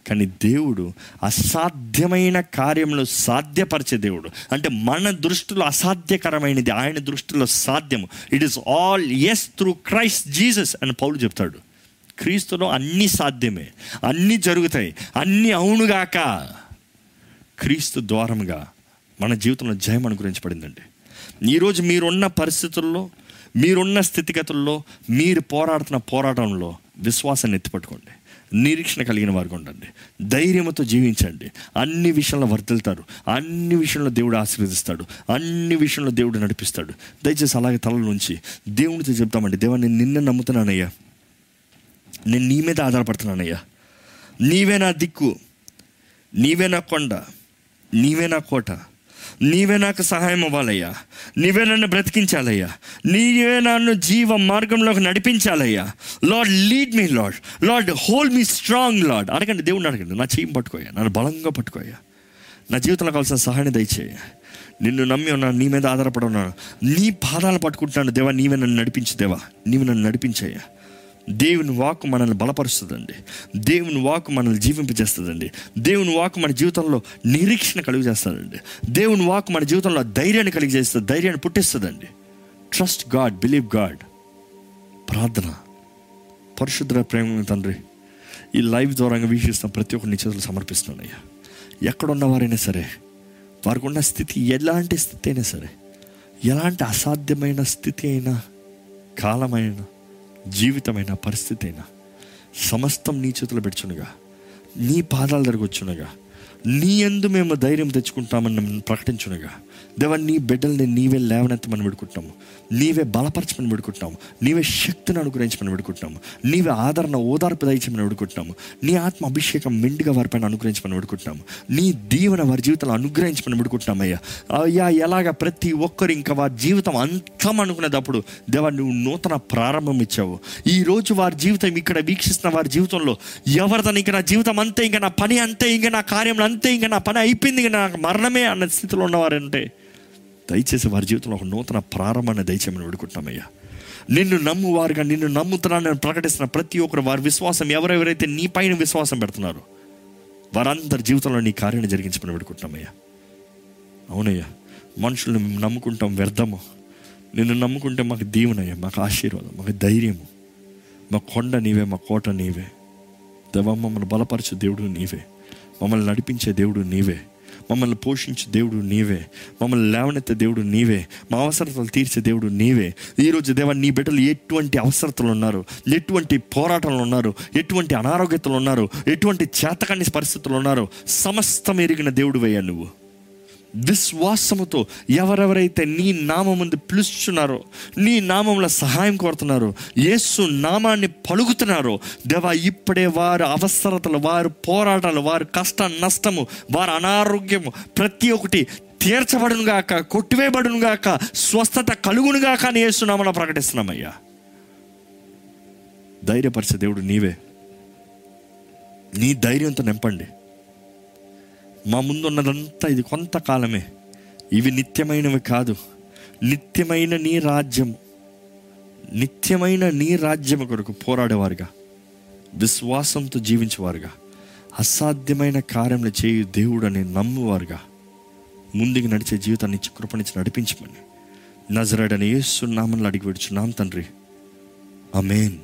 [SPEAKER 1] కానీ దేవుడు అసాధ్యమైన కార్యములు సాధ్యపరిచే దేవుడు. అంటే మన దృష్టిలో అసాధ్యకరమైనది ఆయన దృష్టిలో సాధ్యము. ఇట్ ఈస్ ఆల్ ఎస్ త్రూ క్రైస్ట్ జీసస్ అని పౌలు చెప్తాడు. క్రీస్తులో అన్నీ సాధ్యమే అన్నీ జరుగుతాయి అన్నీ అవునుగాక. క్రీస్తు ద్వారముగా మన జీవితంలో జయం అనుగ్రహించబడిందండి. ఈరోజు మీరున్న పరిస్థితుల్లో మీరున్న స్థితిగతుల్లో మీరు పోరాడుతున్న పోరాటంలో విశ్వాసాన్ని ఎత్తిపట్టుకోండి. నిరీక్షణ కలిగిన వారికి ఉండండి. ధైర్యంతో జీవించండి. అన్ని విషయంలో వర్తిల్తారు అన్ని విషయంలో దేవుడు ఆశీర్వదిస్తాడు. అన్ని విషయంలో దేవుడు నడిపిస్తాడు. దయచేసి అలాగే తల నుంచి దేవునితో చెప్తామండి. దేవా నేను నమ్ముతున్నానయ్యా. నేను నీ మీద ఆధారపడుతున్నానయ్యా. నీవే నా దిక్కు. నీవే నా కొండ. నీవే నా కోట. నీవే నాకు సహాయం అవ్వాలయ్యా. నీవే నన్ను బ్రతికించాలయ్యా. నీవే నన్ను జీవ మార్గంలోకి నడిపించాలయ్యా. Lord lead me Lord Lord hold me strong Lord అడగండి దేవుడిని అడగండి. నా చెయ్యి పట్టుకోయా నన్ను బలంగా పట్టుకోయా నా జీవితంలో కావాల్సిన సహాయాన్ని దయచేయ నిన్ను నమ్మి ఉన్నాను నీ మీద ఆధారపడి ఉన్నాను. నీ పాదాలు పట్టుకుంటున్నాను దేవా. నీవే నన్ను నడిపించు దేవా. నీవు నన్ను నడిపించయ్యా. దేవుని వాక్ మనల్ని బలపరుస్తుందండి. దేవుని వాక్ మనల్ని జీవింపజేస్తుందండి. దేవుని వాక్ మన జీవితంలో నిరీక్షణ కలుగు చేస్తుందండి దేవుని వాక్ మన జీవితంలో ధైర్యాన్ని కలిగి చేస్తుంది ధైర్యాన్ని పుట్టిస్తుందండి. ట్రస్ట్ గాడ్ బిలీవ్ గాడ్ ప్రార్థన. పరిశుద్ధ ప్రేమ తండ్రి ఈ లైవ్ ద్వారా వీక్షిస్తున్న ప్రతి ఒక్కరిని చేతులు సమర్పిస్తున్నాయ్యా ఎక్కడున్న వారైనా సరే వారికి ఉన్న స్థితి ఎలాంటి స్థితి అయినా సరే ఎలాంటి అసాధ్యమైన స్థితి అయినా కాలమైనా జీవితమైన పరిస్థితి అయినా సమస్తం నీ చేతులు పెడుచునుగా నీ పాదాల దగ్గర వచ్చునుగా నీ ఎందు మేము ధైర్యం తెచ్చుకుంటామని మేము ప్రకటించునుగా దేవా నీ బిడ్డల్ని నీవే లేవనెత్తమని పెడుకుంటున్నాము నీవే బలపరచమని పెడుకుంటున్నాము నీవే శక్తిని అనుగ్రహించమని పెడుకుంటున్నాము నీవే ఆదరణ ఓదార్పు దయచమని పెడుకుంటున్నాము నీ ఆత్మ అభిషేకం మెండుగా వారిపైన అనుగ్రహించమని పెడుకుంటున్నాము నీ దీవెన వారి జీవితంలో అనుగ్రహించమని పెడుకుంటున్నాం అయ్యా. అయ్యా ఎలాగ ప్రతి ఒక్కరు ఇంకా వారి జీవితం అంతం అనుకునేటప్పుడు దేవా నువ్వు నూతన ప్రారంభం ఇచ్చావు. ఈ రోజు వారి జీవితం ఇక్కడ వీక్షిస్తున్న వారి జీవితంలో ఎవరిదని ఇంకా నా జీవితం అంతే ఇంకా నా పని అంతే ఇంకా నా కార్యం అంతే ఇంకా నా పని అయిపోయింది ఇంకా నాకు మరణమే అన్న స్థితిలో ఉన్నవారంటే దయచేసి వారి జీవితంలో ఒక నూతన ప్రారంభాన్ని దయచేయమని వేడుకుంటున్నామయ్యా. నిన్ను నమ్మువారుగా నిన్ను నమ్ముతున్నానని ప్రకటిస్తున్న ప్రతి ఒక్కరు వారి విశ్వాసం ఎవరెవరైతే నీ పైన విశ్వాసం పెడుతున్నారో వారందరి జీవితంలో నీ కార్యాన్ని జరిగించమని వేడుకుంటున్నామయ్యా. అవునయ్యా మనుషుల్ని మేము నమ్ముకుంటాం వ్యర్థము. నిన్ను నమ్ముకుంటే మాకు దీవెనయ్యా మాకు ఆశీర్వాదం మాకు ధైర్యము. మా కొండ నీవే మా కోట నీవే. దేవ మమ్మల్ని బలపరచే దేవుడు నీవే. మమ్మల్ని నడిపించే దేవుడు నీవే. మమ్మల్ని పోషించే దేవుడు నీవే. మమ్మల్ని లేవనెత్తే దేవుడు నీవే. మా అవసరతలు తీర్చే దేవుడు నీవే. ఈరోజు దేవా నీ బిడ్డలు ఎటువంటి అవసరతలు ఉన్నారు? ఎటువంటి పోరాటాలు ఉన్నారు? ఎటువంటి అనారోగ్యతలు ఉన్నారు? ఎటువంటి చేతకాని పరిస్థితులు ఉన్నారు? సమస్తం ఎరిగిన దేవుడు వేయ నువ్వు. విశ్వాసముతో ఎవరెవరైతే నీ నామందు పిలుస్తున్నారో నీ నామంలో సహాయం కోరుతున్నారో యేసు నామాన్ని పలుకుతున్నారో దేవా ఇప్పుడే వారి అవసరతలు వారి పోరాటాలు వారి కష్ట నష్టము వారి అనారోగ్యము ప్రతి ఒక్కటి తీర్చబడును గాక గాక స్వస్థత కలుగునుగాక అని యేసు నామంలో ప్రకటిస్తున్నామయ్యా. ధైర్యపరిచే దేవుడు నీవే. నీ ధైర్యంతో నింపండి. మా ముందున్నదంతా ఇది కొంతకాలమే. ఇవి నిత్యమైనవి కాదు. నిత్యమైన నీ రాజ్యం. నిత్యమైన నీ రాజ్యం కొరకు పోరాడేవారుగా. విశ్వాసంతో జీవించేవారుగా. అసాధ్యమైన కార్యములు చేయు దేవుడని నమ్మువారుగా. ముందుకు నడిచే జీవితాన్ని ఇచ్చి కృపణించి నడిపించమని. నజరాడని యేసు నామంలో అడిగి విడుచున్నాం తండ్రి. అమేన్